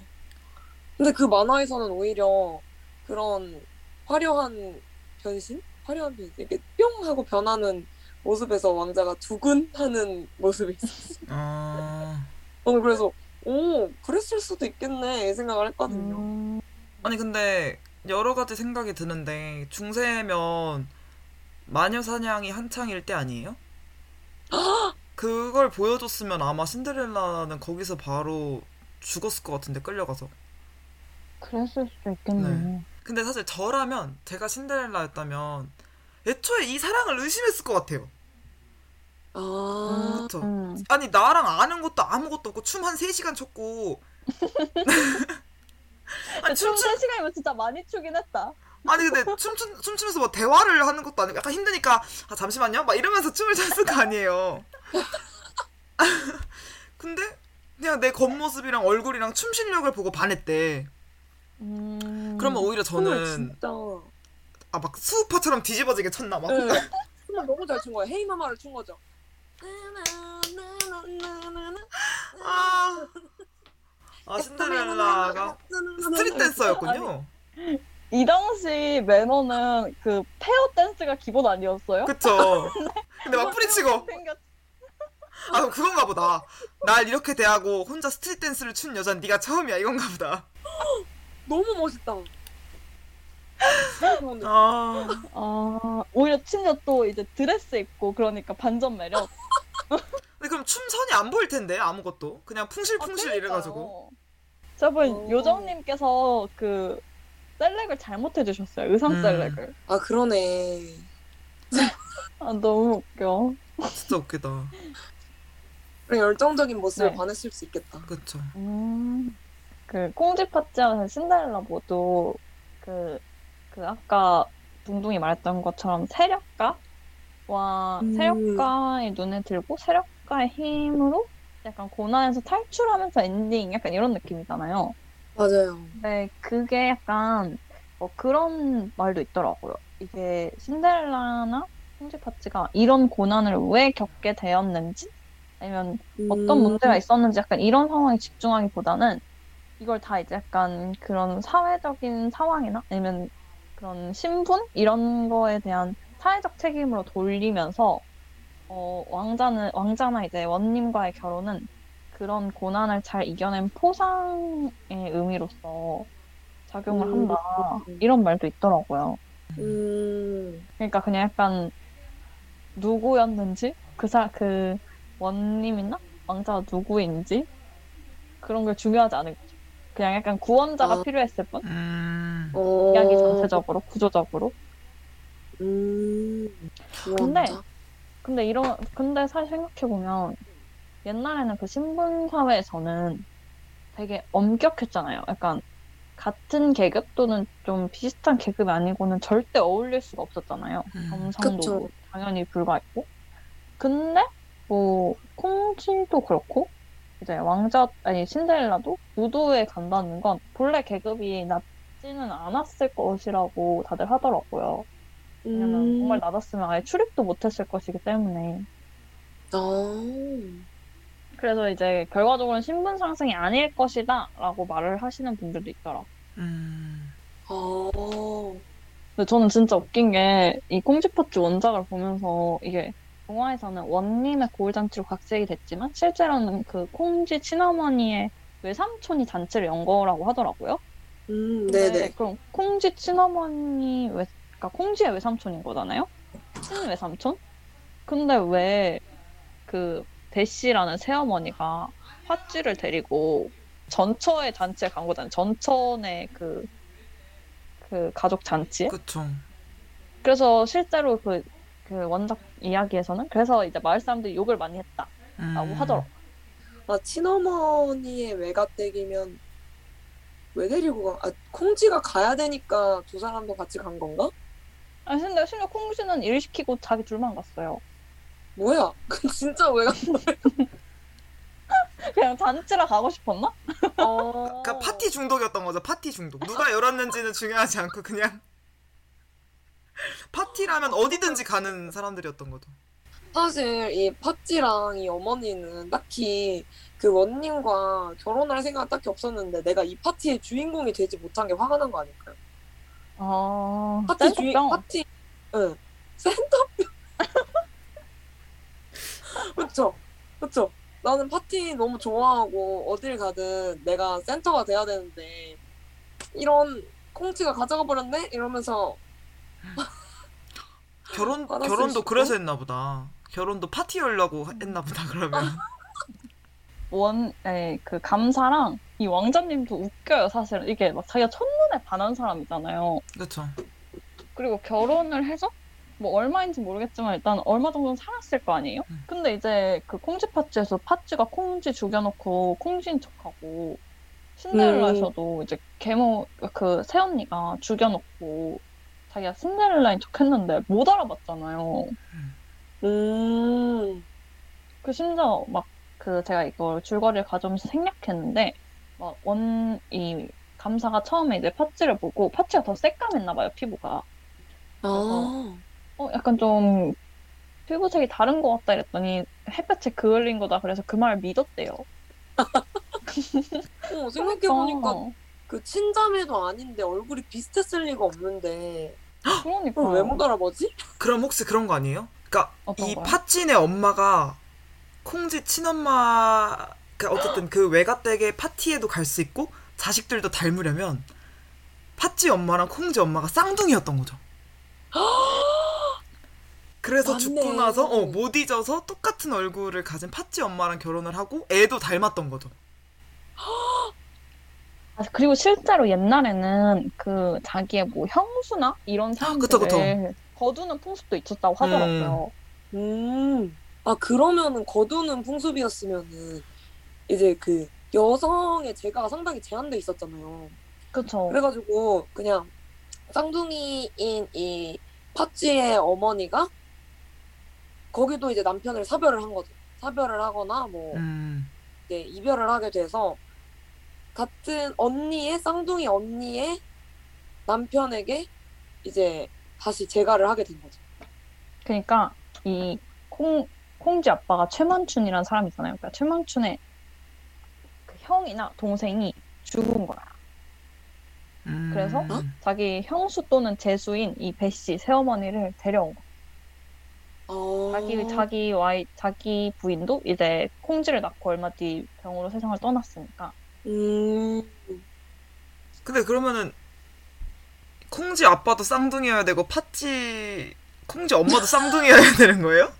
근데 그 만화에서는 오히려 그런 화려한 변신? 화려한 변신? 이렇게 뿅 하고 변하는 모습에서 왕자가 두근하는 모습이 있었어. 아. 저는 그래서 오 그랬을 수도 있겠네 이 생각을 했거든요. 음, 아니 근데 여러 가지 생각이 드는데 중세면 마녀 사냥이 한창일 때 아니에요? 그걸 보여줬으면 아마 신데렐라는 거기서 바로 죽었을 것 같은데 끌려가서. 그랬을 수도 있겠네요. 근데 사실 저라면 제가 신데렐라였다면 애초에 이 사랑을 의심했을 것 같아요. 아, 그쵸? 음. 아니 나랑 아는 것도 아무것도 없고 춤 한 3시간 췄고 아니 춤 춤추 3시간이면 진짜 많이 추긴 했다. 아니 근데 춤추, 춤추면서 뭐 대화를 하는 것도 아니고 약간 힘드니까 아 잠시만요 막 이러면서 춤을 췄을 거 아니에요 근데 그냥 내 겉모습이랑 얼굴이랑 춤 실력을 보고 반했대 음. 그러면 오히려 춤을 저는 진짜 아 막 스우파처럼 뒤집어지게 췄나 막 네. 춤을 너무 잘 춘 거야. Hey Mama를 춘 거죠. 아, 아 신데렐라가 street dancer였군요 이 당시 매너는 그 pair dance가 기본 아니었어요? 그쵸 근데 막 뿌리치고. 아 그럼 그건가 보다 날 이렇게 대하고 혼자 street dance를 춘 여자는 네가 처음이야 이건가 보다 너무 멋있다. 아아 오히려 심지어 또 이제 드레스 입고 그러니까 반전 매력. 근데 그럼 춤선이 안 보일 텐데 아무것도 그냥 아, 풍실풍실 이래가지고 저번 오. 요정님께서 그 select을 잘못해 주셨어요. 의상 음. select을. 아 그러네. 아 너무 웃겨. 진짜 웃기다 그런 열정적인 모습에 네. 반했을 수 있겠다. 그쵸 음. 그 콩쥐 파티와 신데렐라 모두 그, 그 아까 둥둥이 말했던 것처럼 세력가와 음. 세력가의 눈에 들고 세력가의 힘으로 약간 고난에서 탈출하면서 엔딩 약간 이런 느낌이잖아요. 맞아요. 근데 그게 약간 뭐 그런 말도 있더라고요. 이게 신데렐라나 콩쥐 파티가 이런 고난을 왜 겪게 되었는지 아니면 어떤 음. 문제가 있었는지 약간 이런 상황에 집중하기보다는 이걸 다 이제 약간 그런 사회적인 상황이나 아니면 그런 신분 이런 거에 대한 사회적 책임으로 돌리면서 어, 왕자는 왕자나 이제 원님과의 결혼은 그런 고난을 잘 이겨낸 포상의 의미로서 작용을 음. 한다 이런 말도 있더라고요. 음. 그러니까 그냥 약간 누구였는지 그사 그 원님이나 왕자가 누구인지 그런 게 중요하지 않은 거죠. 그냥 약간 구원자가 아. 필요했을 뿐 음 어. 이야기 전체적으로 구조적으로. 음. 근데 구원자? 근데 이런 근데 사실 생각해 보면 옛날에는 그 신분 사회에서는 되게 엄격했잖아요. 약간 같은 계급 또는 좀 비슷한 계급이 아니고는 절대 어울릴 수가 없었잖아요. 음. 겸상도 그쵸. 당연히 불가했고. 근데 뭐 콩쥐도 그렇고 이제 왕자 아니 신데렐라도 무도에 간다는 건 본래 계급이 낮지는 않았을 것이라고 다들 하더라고요. 왜냐면 음. 정말 낮았으면 아예 출입도 못했을 것이기 때문에. 아. 그래서 이제 결과적으로는 신분 상승이 아닐 것이다라고 말을 하시는 분들도 있더라. 음. 아. 근데 저는 진짜 웃긴 게이 콩쥐파츠 원작을 보면서 이게 동화에서는 원님의 고울잔치로 각색이 됐지만 실제로는 그 콩쥐 친어머니의 외삼촌이 잔치를 연 거라고 하더라고요. 음. 네네. 그럼 콩쥐 친어머니 외, 그러니까 콩쥐의 외삼촌인 거잖아요? 친외삼촌? 근데 왜 그 대씨라는 새어머니가 화쥐를 데리고 전처의 잔치에 간 거잖아요. 전처의 그, 그 가족 잔치에? 그쵸 그래서 실제로 그, 그 원작 이야기에서는 그래서 이제 마을 사람들이 욕을 많이 했다라고 음. 하더라고. 아 친어머니의 외가댁이면 왜 데리고 가? 아 콩쥐가 가야 되니까 두 사람도 같이 간 건가? 아 근데 심지어 콩쥐는 일 시키고 자기 둘만 갔어요. 뭐야? 그 진짜 왜 간 거야? 그냥 잔치라 가고 싶었나? 어. 그러니까 파티 중독이었던 거죠. 파티 중독. 누가 열었는지는 중요하지 않고 그냥 파티라면 어디든지 가는 사람들이었던 거죠. 사실 이 팥지랑 이 어머니는 딱히 그 원님과 결혼할 생각은 딱히 없었는데 내가 이 파티의 주인공이 되지 못한 게 화가 난 거 아닐까요? 아, 파티 주인. 파티 응 센터병 그쵸 그쵸 나는 파티 너무 좋아하고 어딜 가든 내가 센터가 돼야 되는데 이런 콩치가 가져가 버렸네 이러면서 결혼 받았을 결혼도? 그래서 했나 보다. 결혼도 파티 열려고 했나 보다. 그러면 원, 에, 그 감사랑 이 왕자님도 웃겨요, 사실은. 이게 막 자기가 첫눈에 반한 사람이잖아요. 그렇죠. 그리고 결혼을 해서 뭐 얼마인지 모르겠지만 일단 얼마 정도는 살았을 거 아니에요? 음. 근데 이제 그 콩쥐 파츠에서 파츠가 콩쥐 죽여놓고 콩쥐인 척하고 신데렐라에서도 이제 계모 그 새언니가 죽여놓고 자기가 신데렐라인 척 했는데 못 알아봤잖아요. 음 그 심지어 막 그 제가 이걸 줄거리를 가져오면서 생략했는데 막 원 이 감사가 처음에 이제 파츠를 보고 파츠가 더 새까맸나 봐요 피부가 아. 어 약간 좀 피부색이 다른 것 같다 이랬더니 햇볕에 그을린 거다 그래서 그 말을 믿었대요. 어, 생각해보니까 어, 그 친자매도 아닌데 얼굴이 비슷했을 리가 없는데 그러니까 그걸 왜못 알아보지? 그럼 혹시 그런 거 아니에요? 그러니까 어떤 이 거요? 팥진의 엄마가 콩지 친엄마 그 어쨌든 그 외가댁의 파티에도 갈 수 있고 자식들도 닮으려면 팥지 엄마랑 콩지 엄마가 쌍둥이였던 거죠. 그래서 맞네. 죽고 나서 어, 못 잊어서 똑같은 얼굴을 가진 팥지 엄마랑 결혼을 하고 애도 닮았던 거죠. 아, 그리고 실제로 옛날에는 그 자기의 뭐 형수나 이런 사람들을 그쵸. 거두는 풍습도 있었다고 하더라고요. 음. 아 그러면은 거두는 풍습이었으면은 이제 그 여성의 재가가 상당히 제한돼 있었잖아요. 그쵸. 그래가지고 그냥 쌍둥이인 이 팥쥐의 어머니가 거기도 이제 남편을 사별을 한 거죠. 사별을 하거나 뭐 음. 이제 이별을 하게 돼서 같은 언니의 쌍둥이 언니의 남편에게 이제 다시 재가를 하게 된 거죠. 그러니까 이 콩, 콩쥐 아빠가 최만춘이라는 사람이잖아요. 그러니까 최만춘의 그 형이나 동생이 죽은 거야. 음. 그래서 자기 형수 또는 제수인 이 배씨 새어머니를 데려온 거야. 어... 자기 자기 와이 자기 부인도 이제 콩쥐를 낳고 얼마 뒤 병으로 세상을 떠났으니까. 음... 근데 그러면은 콩지 아빠도 쌍둥이여야 되고 팥지 콩지 엄마도 쌍둥이여야 되는 거예요?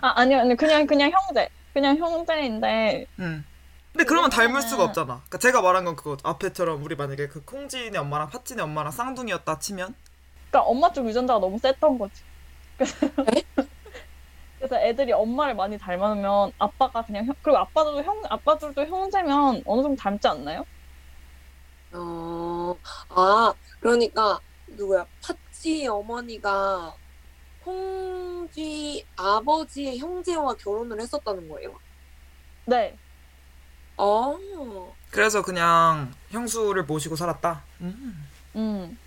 아 아니요 아니 그냥 그냥 형제 그냥 형제인데 음. 근데 그러면 닮을 수가 없잖아. 그러니까 제가 말한 건 그거 앞에처럼 우리 만약에 그 콩지네 엄마랑 팥지네 엄마랑 쌍둥이였다 치면 그러니까 엄마 쪽 유전자가 너무 셌던 거지. 그래서, 그래서 애들이 엄마를 많이 닮으면 아빠가 그냥 형, 그리고 아빠도 형 아빠들도 형제면 어느 정도 닮지 않나요? 어... 아 그러니까 누구야 팥쥐 어머니가 콩쥐 아버지의 형제와 결혼을 했었다는 거예요. 네. 어... 그래서 그냥 형수를 모시고 살았다. 음. 음.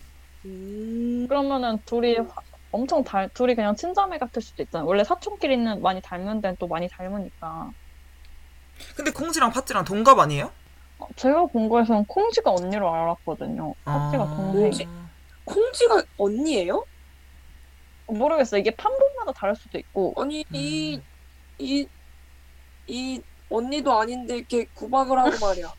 음... 그러면은 둘이 화- 엄청 달 둘이 그냥 친자매 같을 수도 있잖아요. 원래 사촌끼리는 많이 닮은 데는 또 많이 닮으니까. 근데 콩지랑 팥지랑 동갑 아니에요? 어, 제가 본 거에서는 콩쥐가 언니로 알았거든요. 팥쥐가 아. 동생이. 콩쥐가 언니예요? 모르겠어요. 이게 판본마다 다를 수도 있고. 아니 음. 이이 이 언니도 아닌데 이렇게 구박을 하고 말이야.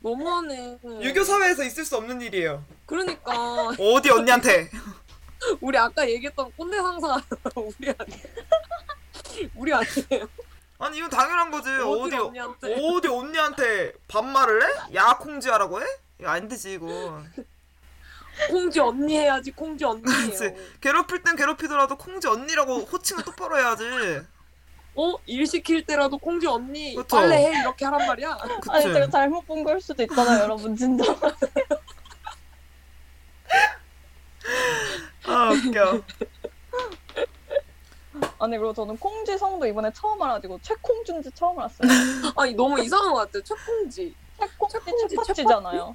너무하네. 유교 사회에서 있을 수 없는 일이에요. 그러니까 어디 언니한테? 우리 아까 얘기했던 꼰대 상사 우리 아니에요. 우리 아니에요. 아니 이건 당연한 거지. 어디 어디 언니한테? 어디 언니한테 반말을 해? 야 콩지하라고 해? 이거 안 되지 이거. 콩쥐 언니 해야지. 언니예요. 그치. 괴롭힐 땐 괴롭히더라도 콩지 언니라고 호칭을 똑바로 해야지. 어? 일 시킬 때라도 콩쥐 언니 그쵸. 빨래 해 이렇게 하란 말이야. 아니 그치. 제가 잘못 본 걸 수도 있잖아요, 여러분 진짜. 아 웃겨. 아니 그리고 저는 콩지성도 이번에 처음 알아가지고 최콩준지 처음 알았어요. 아니 너무 이상한 것 같아요. 최콩지. 최콩지 최팥지잖아요.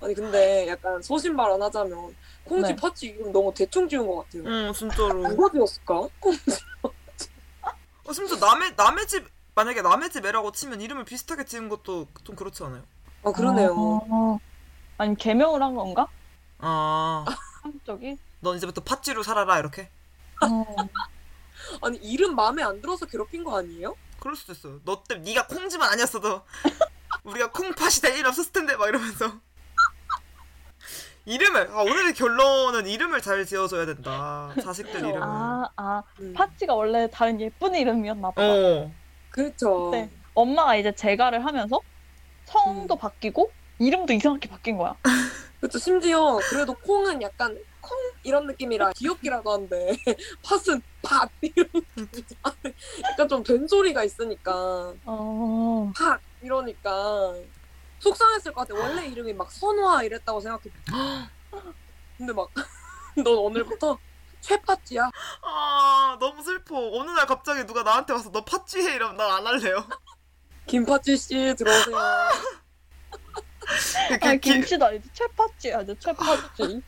아니 근데 약간 소신 발언하자면 콩지 네. 파치 이름 너무 대충 지은 것 같아요. 응 진짜로. 누가 지었을까? 어, 심지어 남의 남의 집 만약에 남의 집 애라고 치면 이름을 비슷하게 지은 것도 좀 그렇지 않아요? 아 그러네요. 어, 아니 개명을 한 건가? 아, 한쪽이? 넌 이제부터 팥쥐로 살아라 이렇게. 어. 아니 이름 마음에 안 들어서 괴롭힌 거 아니에요? 그럴 수도 있어. 너 때문에 네가 콩지만 아니었어도 우리가 콩팥이 될 일 없었을 텐데 막 이러면서 이름을 아, 오늘의 결론은 이름을 잘 지어줘야 된다. 자식들 이름을. 아, 아, 음. 파치가 원래 다른 예쁜 이름이었나 봐. 어. 그렇죠. 네. 엄마가 이제 재가를 하면서 성도 음. 바뀌고 이름도 이상하게 바뀐 거야. 그렇죠. 심지어 그래도 콩은 약간 콩 이런 느낌이라 귀엽기라도 한데 팥은 팥 이런 느낌. 약간 좀 된소리가 있으니까 어. 팥 이러니까 속상했을 것 같아. 원래 이름이 막 선화 이랬다고 생각해. 근데 막 넌 오늘부터 최팥지야. 아 너무 슬퍼. 어느 날 갑자기 누가 나한테 와서 너 팥쥐해 이러면 난 안 할래요. 김팥지 씨 들어오세요. 이렇게 아, 기- 김치도 아니지. 아주 최팥지.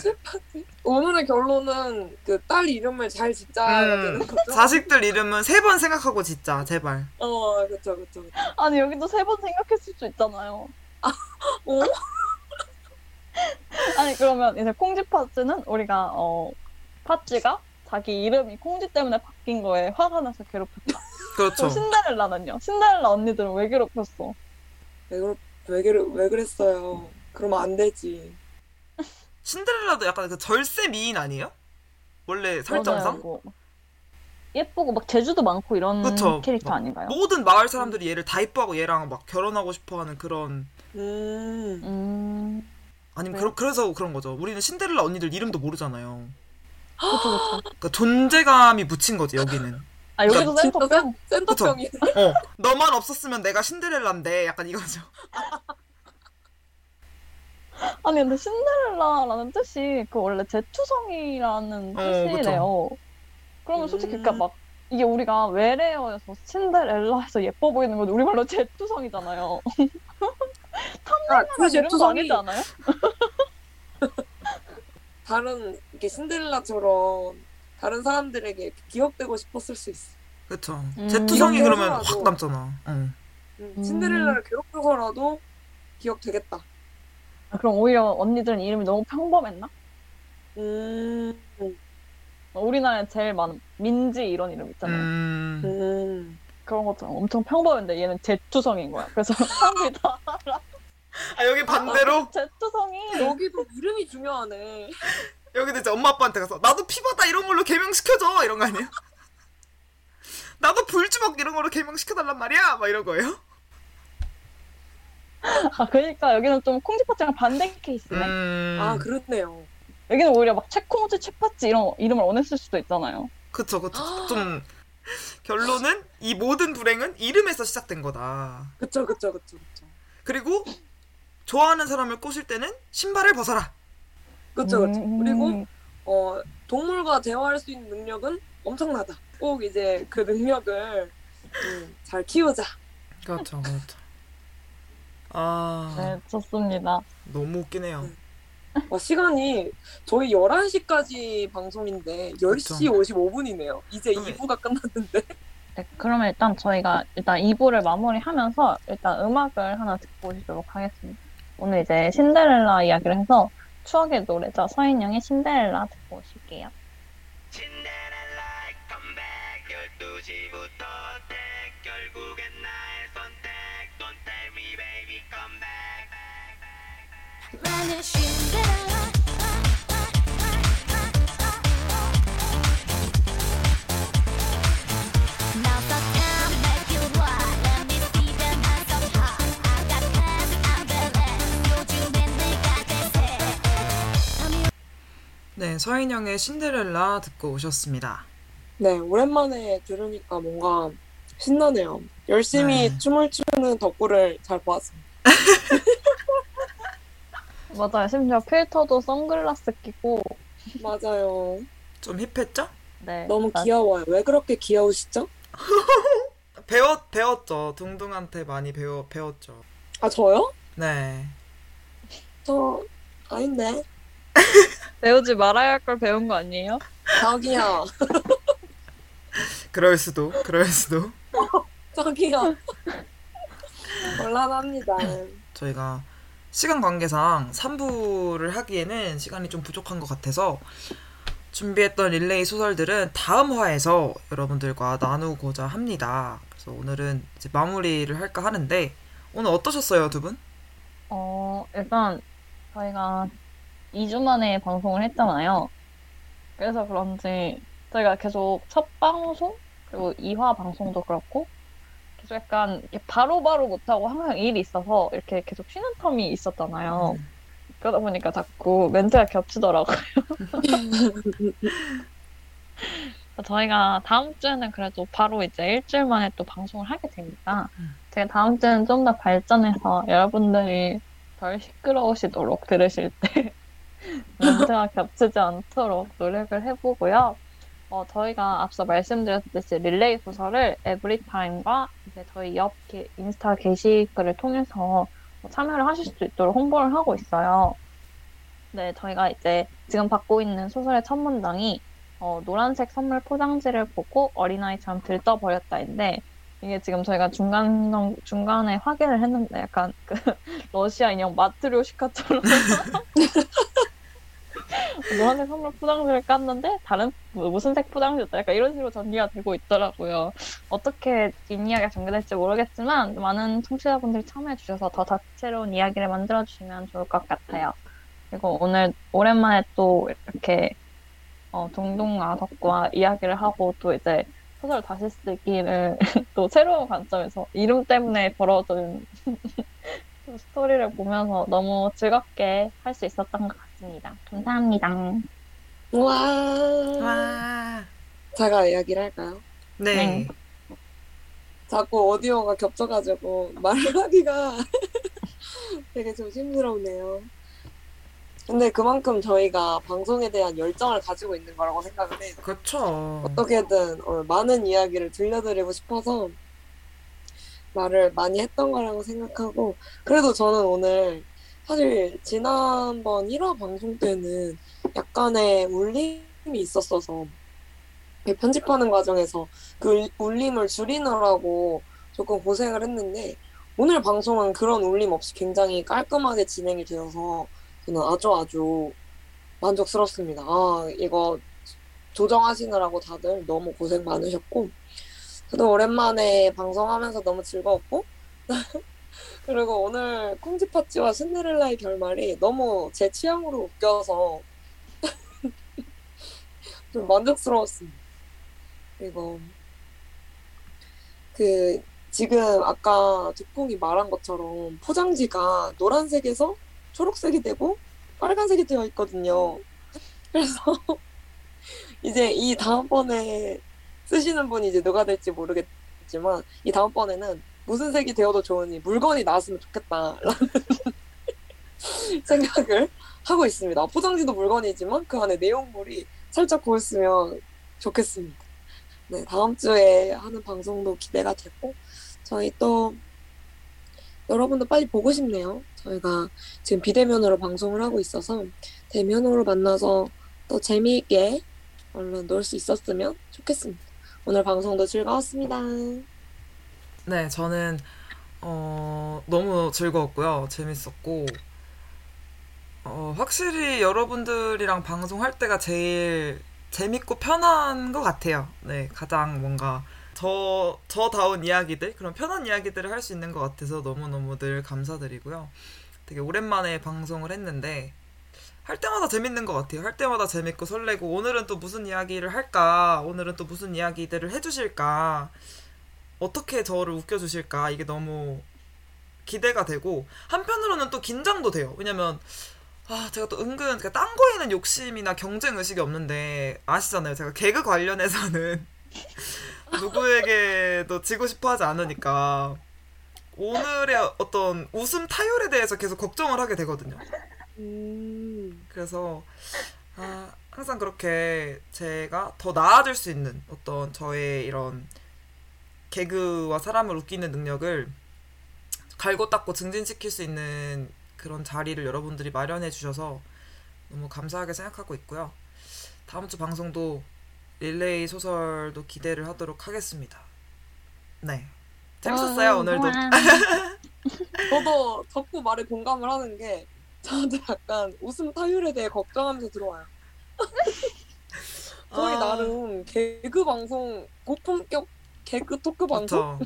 최팥지. 오늘의 결론은 그 딸 이름을 잘 짓자야 음, 되는 거죠. 자식들 이름은 세 번 생각하고 짓자 제발. 어, 그렇죠, 그렇죠. 아니 여기도 세 번 생각했을 수 있잖아요. 어? 아니 그러면 이제 콩지 파츠는 우리가 어 파츠가 자기 이름이 콩지 때문에 바뀐 거에 화가 나서 괴롭혔다. 그렇죠. 신데렐라는요? 신데렐라 언니들은 왜 괴롭혔어? 왜, 그러, 왜, 그래, 왜 그랬어요? 그러면 안 되지. 신데렐라도 약간 그 절세 미인 아니에요? 원래 설정상? 맞아요, 이거. 예쁘고 막 재주도 많고 이런 그쵸. 캐릭터 막 아닌가요? 모든 마을 사람들이 얘를 다 이뻐하고 얘랑 막 결혼하고 싶어하는 그런 음. 음, 아니면 네. 그러, 그래서 그런 거죠. 우리는 신데렐라 언니들 이름도 모르잖아요. 그쵸 그쵸. 그러니까 존재감이 묻힌 거지 여기는. 아 여기도 센터병. 센, 센터병이. 어 너만 없었으면 내가 신데렐라인데 약간 이거죠. 아니 근데 신데렐라라는 뜻이 그 원래 제투성이라는 어, 뜻이래요. 그러면 솔직히 음. 그니까 막 이게 우리가 외래어여서 신데렐라해서 예뻐 보이는 건 우리말로 제투성이잖아요. 아, 그 이름도 제투성이 아니지 않아요? 다른 이렇게 신데렐라처럼 다른 사람들에게 기억되고 싶었을 수 있어. 그렇죠. 음. 제투성이 그러면. 확 남잖아. 응. 음, 음. 신데렐라를 괴롭혀서라도 기억되겠다. 아, 그럼 오히려 언니들은 이름이 너무 평범했나? 음, 우리나라에 제일 많은 민지 이런 이름 있잖아요. 음. 음. 그런 것처럼 엄청 평범했는데 얘는 제투성인 거야. 그래서 사람들이 다아 여기 반대로 제투성이 여기도 이름이 중요하네. 여기도 이제 엄마 아빠한테 가서 나도 피바다 이런 걸로 개명시켜줘 이런 거 아니에요? 나도 불주먹 이런 걸로 개명시켜달란 말이야 막 이런 거예요? 아 그러니까 여기는 좀 콩지파츠랑 반대 케이스네. 음. 아, 그렇네요. 여기는 오히려 막 채콩지 채파츠 이런 이름을 원했을 수도 있잖아요. 그쵸 그쵸 좀 결론은 이 모든 불행은 이름에서 시작된 거다. 그쵸, 그쵸, 그쵸, 그쵸. 그리고 좋아하는 사람을 꼬실 때는 신발을 벗어라. 그쵸, 그쵸. 음. 그리고, 어, 동물과 대화할 수 있는 능력은 엄청나다. 꼭 이제 그 능력을 음, 잘 키우자. 그렇죠 그렇죠. 아 네, 좋습니다. 너무 웃기네요. 와, 시간이 저희 11시까지 방송인데 10시 55분이네요. 이제 그러네. 2부가 끝났는데. 네, 그러면 일단 저희가 일단 2부를 마무리하면서 일단 음악을 하나 듣고 오시도록 하겠습니다. 오늘 이제 신데렐라 이야기를 해서 추억의 노래죠. 서인영의 신데렐라 듣고 오실게요. 신데렐라 네 서인영의 신데렐라 듣고 오셨습니다. 네, 오랜만에 들으니까 뭔가 신나네요. 열심히 네. 춤을 추는 덕구를 잘 보았습니다. 맞아요. 심지어 필터도 선글라스 끼고 맞아요. 좀 힙했죠? 네. 너무 맞- 귀여워요. 왜 그렇게 귀여우시죠? 배웠 배웠죠. 둥둥한테 많이 배워 배웠죠. 아 저요? 네. 저 아닌데. 배우지 말아야 할 걸 배운 거 아니에요? 저기요. 그럴 수도. 그럴 수도. 저기요. 곤란합니다. 저희가 시간 관계상 3부를 하기에는 시간이 좀 부족한 것 같아서 준비했던 릴레이 소설들은 다음 화에서 여러분들과 나누고자 합니다. 그래서 오늘은 이제 마무리를 할까 하는데 오늘 어떠셨어요, 두 분? 어, 일단 저희가 2주 만에 방송을 했잖아요. 그래서 그런지 저희가 계속 첫 방송 그리고 2화 방송도 그렇고 계속 약간 바로바로 못하고 항상 일이 있어서 이렇게 계속 쉬는 텀이 있었잖아요. 그러다 보니까 자꾸 멘트가 겹치더라고요. 저희가 다음 주에는 그래도 바로 이제 일주일 만에 또 방송을 하게 됩니다. 제가 다음 주에는 좀 더 발전해서 여러분들이 덜 시끄러우시도록 들으실 때 멘트가 겹치지 않도록 노력을 해보고요. 어, 저희가 앞서 말씀드렸듯이 릴레이 소설을 에브리타임과 이제 저희 옆 게- 인스타 게시글을 통해서 참여를 하실 수 있도록 홍보를 하고 있어요. 네, 저희가 이제 지금 받고 있는 소설의 첫 문장이 어, 노란색 선물 포장지를 보고 어린아이처럼 들떠버렸다인데 이게 지금 저희가 중간 중간에 확인을 했는데 약간 그 러시아 인형 마트료시카처럼 노란색 선물 포장지를 깠는데 다른 뭐- 무슨 색 포장지였다 약간 이런 식으로 전개가 되고 있더라고요. 어떻게 뒷이야기가 전개될지 모르겠지만 많은 청취자분들이 참여해 주셔서 더 다채로운 이야기를 만들어 주시면 좋을 것 같아요. 그리고 오늘 오랜만에 또 이렇게 어, 동동 아 덕과 이야기를 하고 또 이제 소설 다시 쓰기를 또 새로운 관점에서 이름 때문에 벌어진 또 스토리를 보면서 너무 즐겁게 할 수 있었던 것 같습니다. 감사합니다. 와. 와. 제가 이야기를 할까요? 네. 네. 자꾸 오디오가 겹쳐가지고 말하기가 되게 조심스럽네요. 근데 그만큼 저희가 방송에 대한 열정을 가지고 있는 거라고 생각을 해요. 그렇죠. 어떻게든 어, 많은 이야기를 들려드리고 싶어서 말을 많이 했던 거라고 생각하고 그래도 저는 오늘 사실 지난번 1화 방송 때는 약간의 울림이 있었어서 편집하는 과정에서 그 울- 울림을 줄이느라고 조금 고생을 했는데 오늘 방송은 그런 울림 없이 굉장히 깔끔하게 진행이 되어서 저는 아주 아주 만족스럽습니다. 아, 이거 조정하시느라고 다들 너무 고생 많으셨고, 저도 오랜만에 방송하면서 너무 즐거웠고, 그리고 오늘 콩지파찌와 신데렐라의 결말이 너무 제 취향으로 웃겨서 좀 만족스러웠습니다. 그리고 그 지금 아까 두콩이 말한 것처럼 포장지가 노란색에서 초록색이 되고 빨간색이 되어 있거든요. 그래서 이제 이 다음번에 쓰시는 분이 이제 누가 될지 모르겠지만 이 다음번에는 무슨 색이 되어도 좋으니 물건이 나왔으면 좋겠다라는 생각을 하고 있습니다. 포장지도 물건이지만 그 안에 내용물이 살짝 보였으면 좋겠습니다. 네, 다음 주에 하는 방송도 기대가 되고 저희 또 여러분도 빨리 보고 싶네요. 저희가 지금 비대면으로 방송을 하고 있어서 대면으로 만나서 또 재미있게 얼른 놀 수 있었으면 좋겠습니다. 오늘 방송도 즐거웠습니다. 네, 저는 어, 너무 즐거웠고요. 재밌었고 어, 확실히 여러분들이랑 방송할 때가 제일 재밌고 편한 것 같아요. 네, 가장 뭔가 저 저다운 이야기들 그런 편한 이야기들을 할 수 있는 것 같아서 너무 너무 늘 감사드리고요. 되게 오랜만에 방송을 했는데 할 때마다 재밌는 것 같아요. 할 때마다 재밌고 설레고 오늘은 또 무슨 이야기를 할까? 오늘은 또 무슨 이야기들을 해주실까? 어떻게 저를 웃겨주실까? 이게 너무 기대가 되고 한편으로는 또 긴장도 돼요. 왜냐면 아 제가 또 은근 그러니까 딴 거에는 욕심이나 경쟁 의식이 없는데 아시잖아요. 제가 개그 관련해서는 누구에게도 지고 싶어 하지 않으니까 오늘의 어떤 웃음 타율에 대해서 계속 걱정을 하게 되거든요. 음, 그래서 아, 항상 그렇게 제가 더 나아질 수 있는 어떤 저의 이런 개그와 사람을 웃기는 능력을 갈고 닦고 증진시킬 수 있는 그런 자리를 여러분들이 마련해 주셔서 너무 감사하게 생각하고 있고요. 다음 주 방송도 릴레이 소설도 기대를 하도록 하겠습니다. 네. 재밌었어요, 어, 오늘도. 저도 덕후 말에 공감을 하는 게 저한테 약간 웃음 타율에 대해 걱정하면서 들어와요. 저희 아. 나름 개그 방송 고품격 개그 토크 방송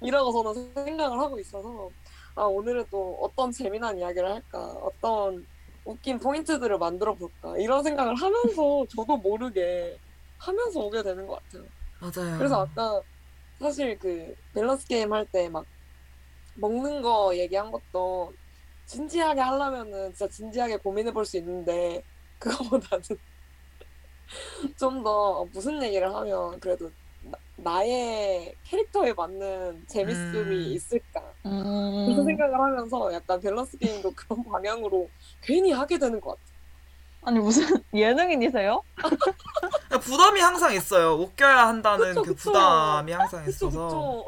이라고 그렇죠. 저는 생각을 하고 있어서 아 오늘은 또 어떤 재미난 이야기를 할까 어떤 웃긴 포인트들을 만들어 볼까 이런 생각을 하면서 저도 모르게 하면서 오게 되는 것 같아요. 맞아요. 그래서 아까 사실 그 밸런스 게임 할 때 막 먹는 거 얘기한 것도 진지하게 하려면은 진짜 진지하게 고민해 볼 수 있는데 그거보다는 좀 더 무슨 얘기를 하면 그래도 나, 의 캐릭터에 맞는 재밌음이 음. 있을까 음. 그런 생각을 하면서 약간 밸런스 게임도 그런 방향으로 괜히 하게 되는 것 같아요. 아니 무슨 예능인이세요? 부담이 항상 있어요. 웃겨야 한다는 그쵸, 그 그쵸. 부담이 항상 그쵸 있어서. 그쵸.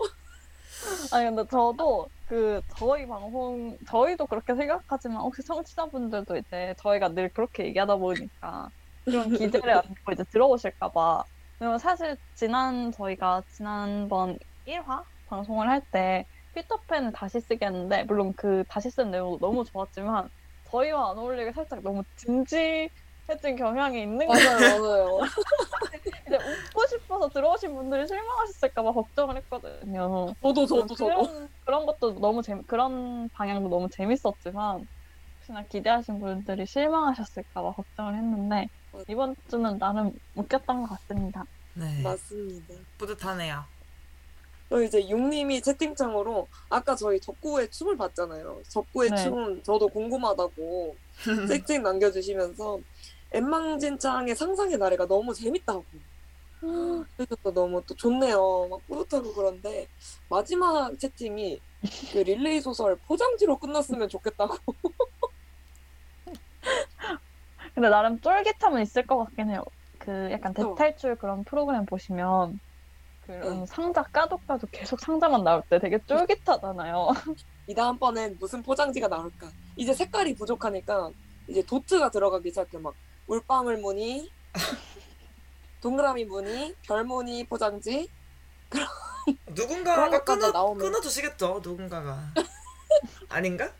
아니 근데 저도 그 저희 방송 저희도 그렇게 생각하지만 혹시 청취자분들도 이제 저희가 늘 그렇게 얘기하다 보니까 그런 기대를 안고 이제 들어오실까봐 왜냐면 사실 지난 저희가 지난번 1화 방송을 할 때 피터팬을 다시 쓰겠는데 물론 그 다시 쓴 내용도 너무 좋았지만 저희와 안 어울리게 살짝 너무 진지해진 경향이 있는 거예요. 들어오신 분들이 실망하셨을까봐 걱정을 했거든요. 저도 저도 저도. 그런, 그런 것도 너무 재미 그런 방향도 너무 재밌었지만 혹시나 기대하신 분들이 실망하셨을까봐 걱정을 했는데 이번 주는 나름 웃겼던 것 같습니다. 네. 맞습니다. 뿌듯하네요. 또 이제 육님이 채팅창으로 아까 저희 덕구의 춤을 봤잖아요. 덕구의 네. 춤 저도 궁금하다고 짹짹 남겨주시면서 엠망진창의 상상의 나래가 너무 재밌다고. 그래서 또 너무 또 좋네요. 막 뿌듯하고 그런데 마지막 채팅이 그 릴레이 소설 포장지로 끝났으면 좋겠다고. 근데 나름 쫄깃함은 있을 것 같긴 해요. 그 약간. 대탈출 그런 프로그램 보시면 그런 응. 상자 까도 까도 계속 상자만 나올 때 되게 쫄깃하잖아요. 이 다음번엔 무슨 포장지가 나올까? 이제 색깔이 부족하니까 이제 도트가 들어가기 시작해 막 물방울 무늬, 동그라미 무늬, 별 무늬 포장지. 누군가가 끊어, 나오면. 끊어주시겠죠, 누군가가. 아닌가?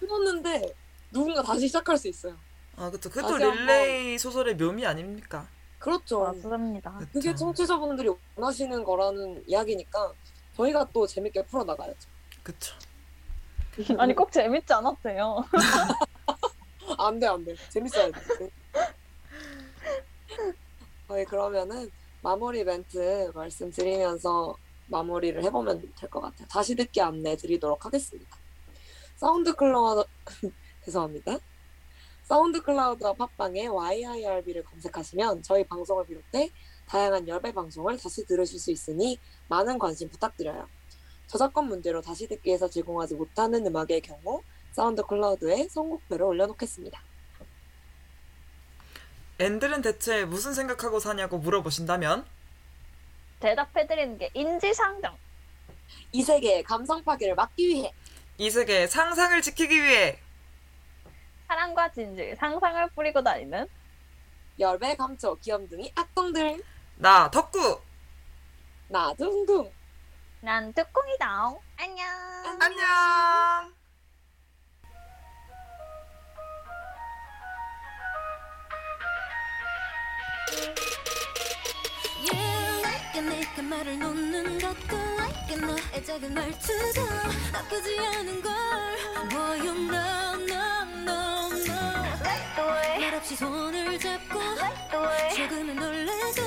끊었는데 누군가 다시 시작할 수 있어요. 아, 그쵸. 그것도 다시 한번. 릴레이 소설의 묘미 아닙니까? 그렇죠. 맞습니다. 그게 그쵸. 청취자분들이 원하시는 거라는 이야기니까 저희가 또 재밌게 풀어나가야죠. 그쵸. 아니 꼭 재밌지 않았대요. 안 돼, 안 돼. 재밌어야 돼. 저희 그러면은 마무리 멘트 말씀드리면서 마무리를 해보면 될 것 같아요. 다시 듣기 안내 드리도록 하겠습니다. SoundCloud, 죄송합니다. SoundCloud와 팟빵에 YIRB를 검색하시면 저희 방송을 비롯해 다양한 열배 방송을 다시 들으실 수 있으니 많은 관심 부탁드려요. 저작권 문제로 다시 듣기에서 제공하지 못하는 음악의 경우 SoundCloud에 선곡표를 올려놓겠습니다. 앤들은 대체 무슨 생각하고 사냐고 물어보신다면? 대답해드리는 게 인지상정. 이 세계의 감성 파괴를 막기 위해. 이 세계의 상상을 지키기 위해. 사랑과 진실, 상상을 뿌리고 다니는 열배 감초 귀염둥이 악동들 나 덕구. 나 둥둥. 난 뚜껑이다. 안녕. 안녕 You like 내가 말을 놓는 것도 like 너의 작은 말투도 나쁘지 않은 걸. Boy you know no no no. 말 없이 손을 잡고 조금은 놀래도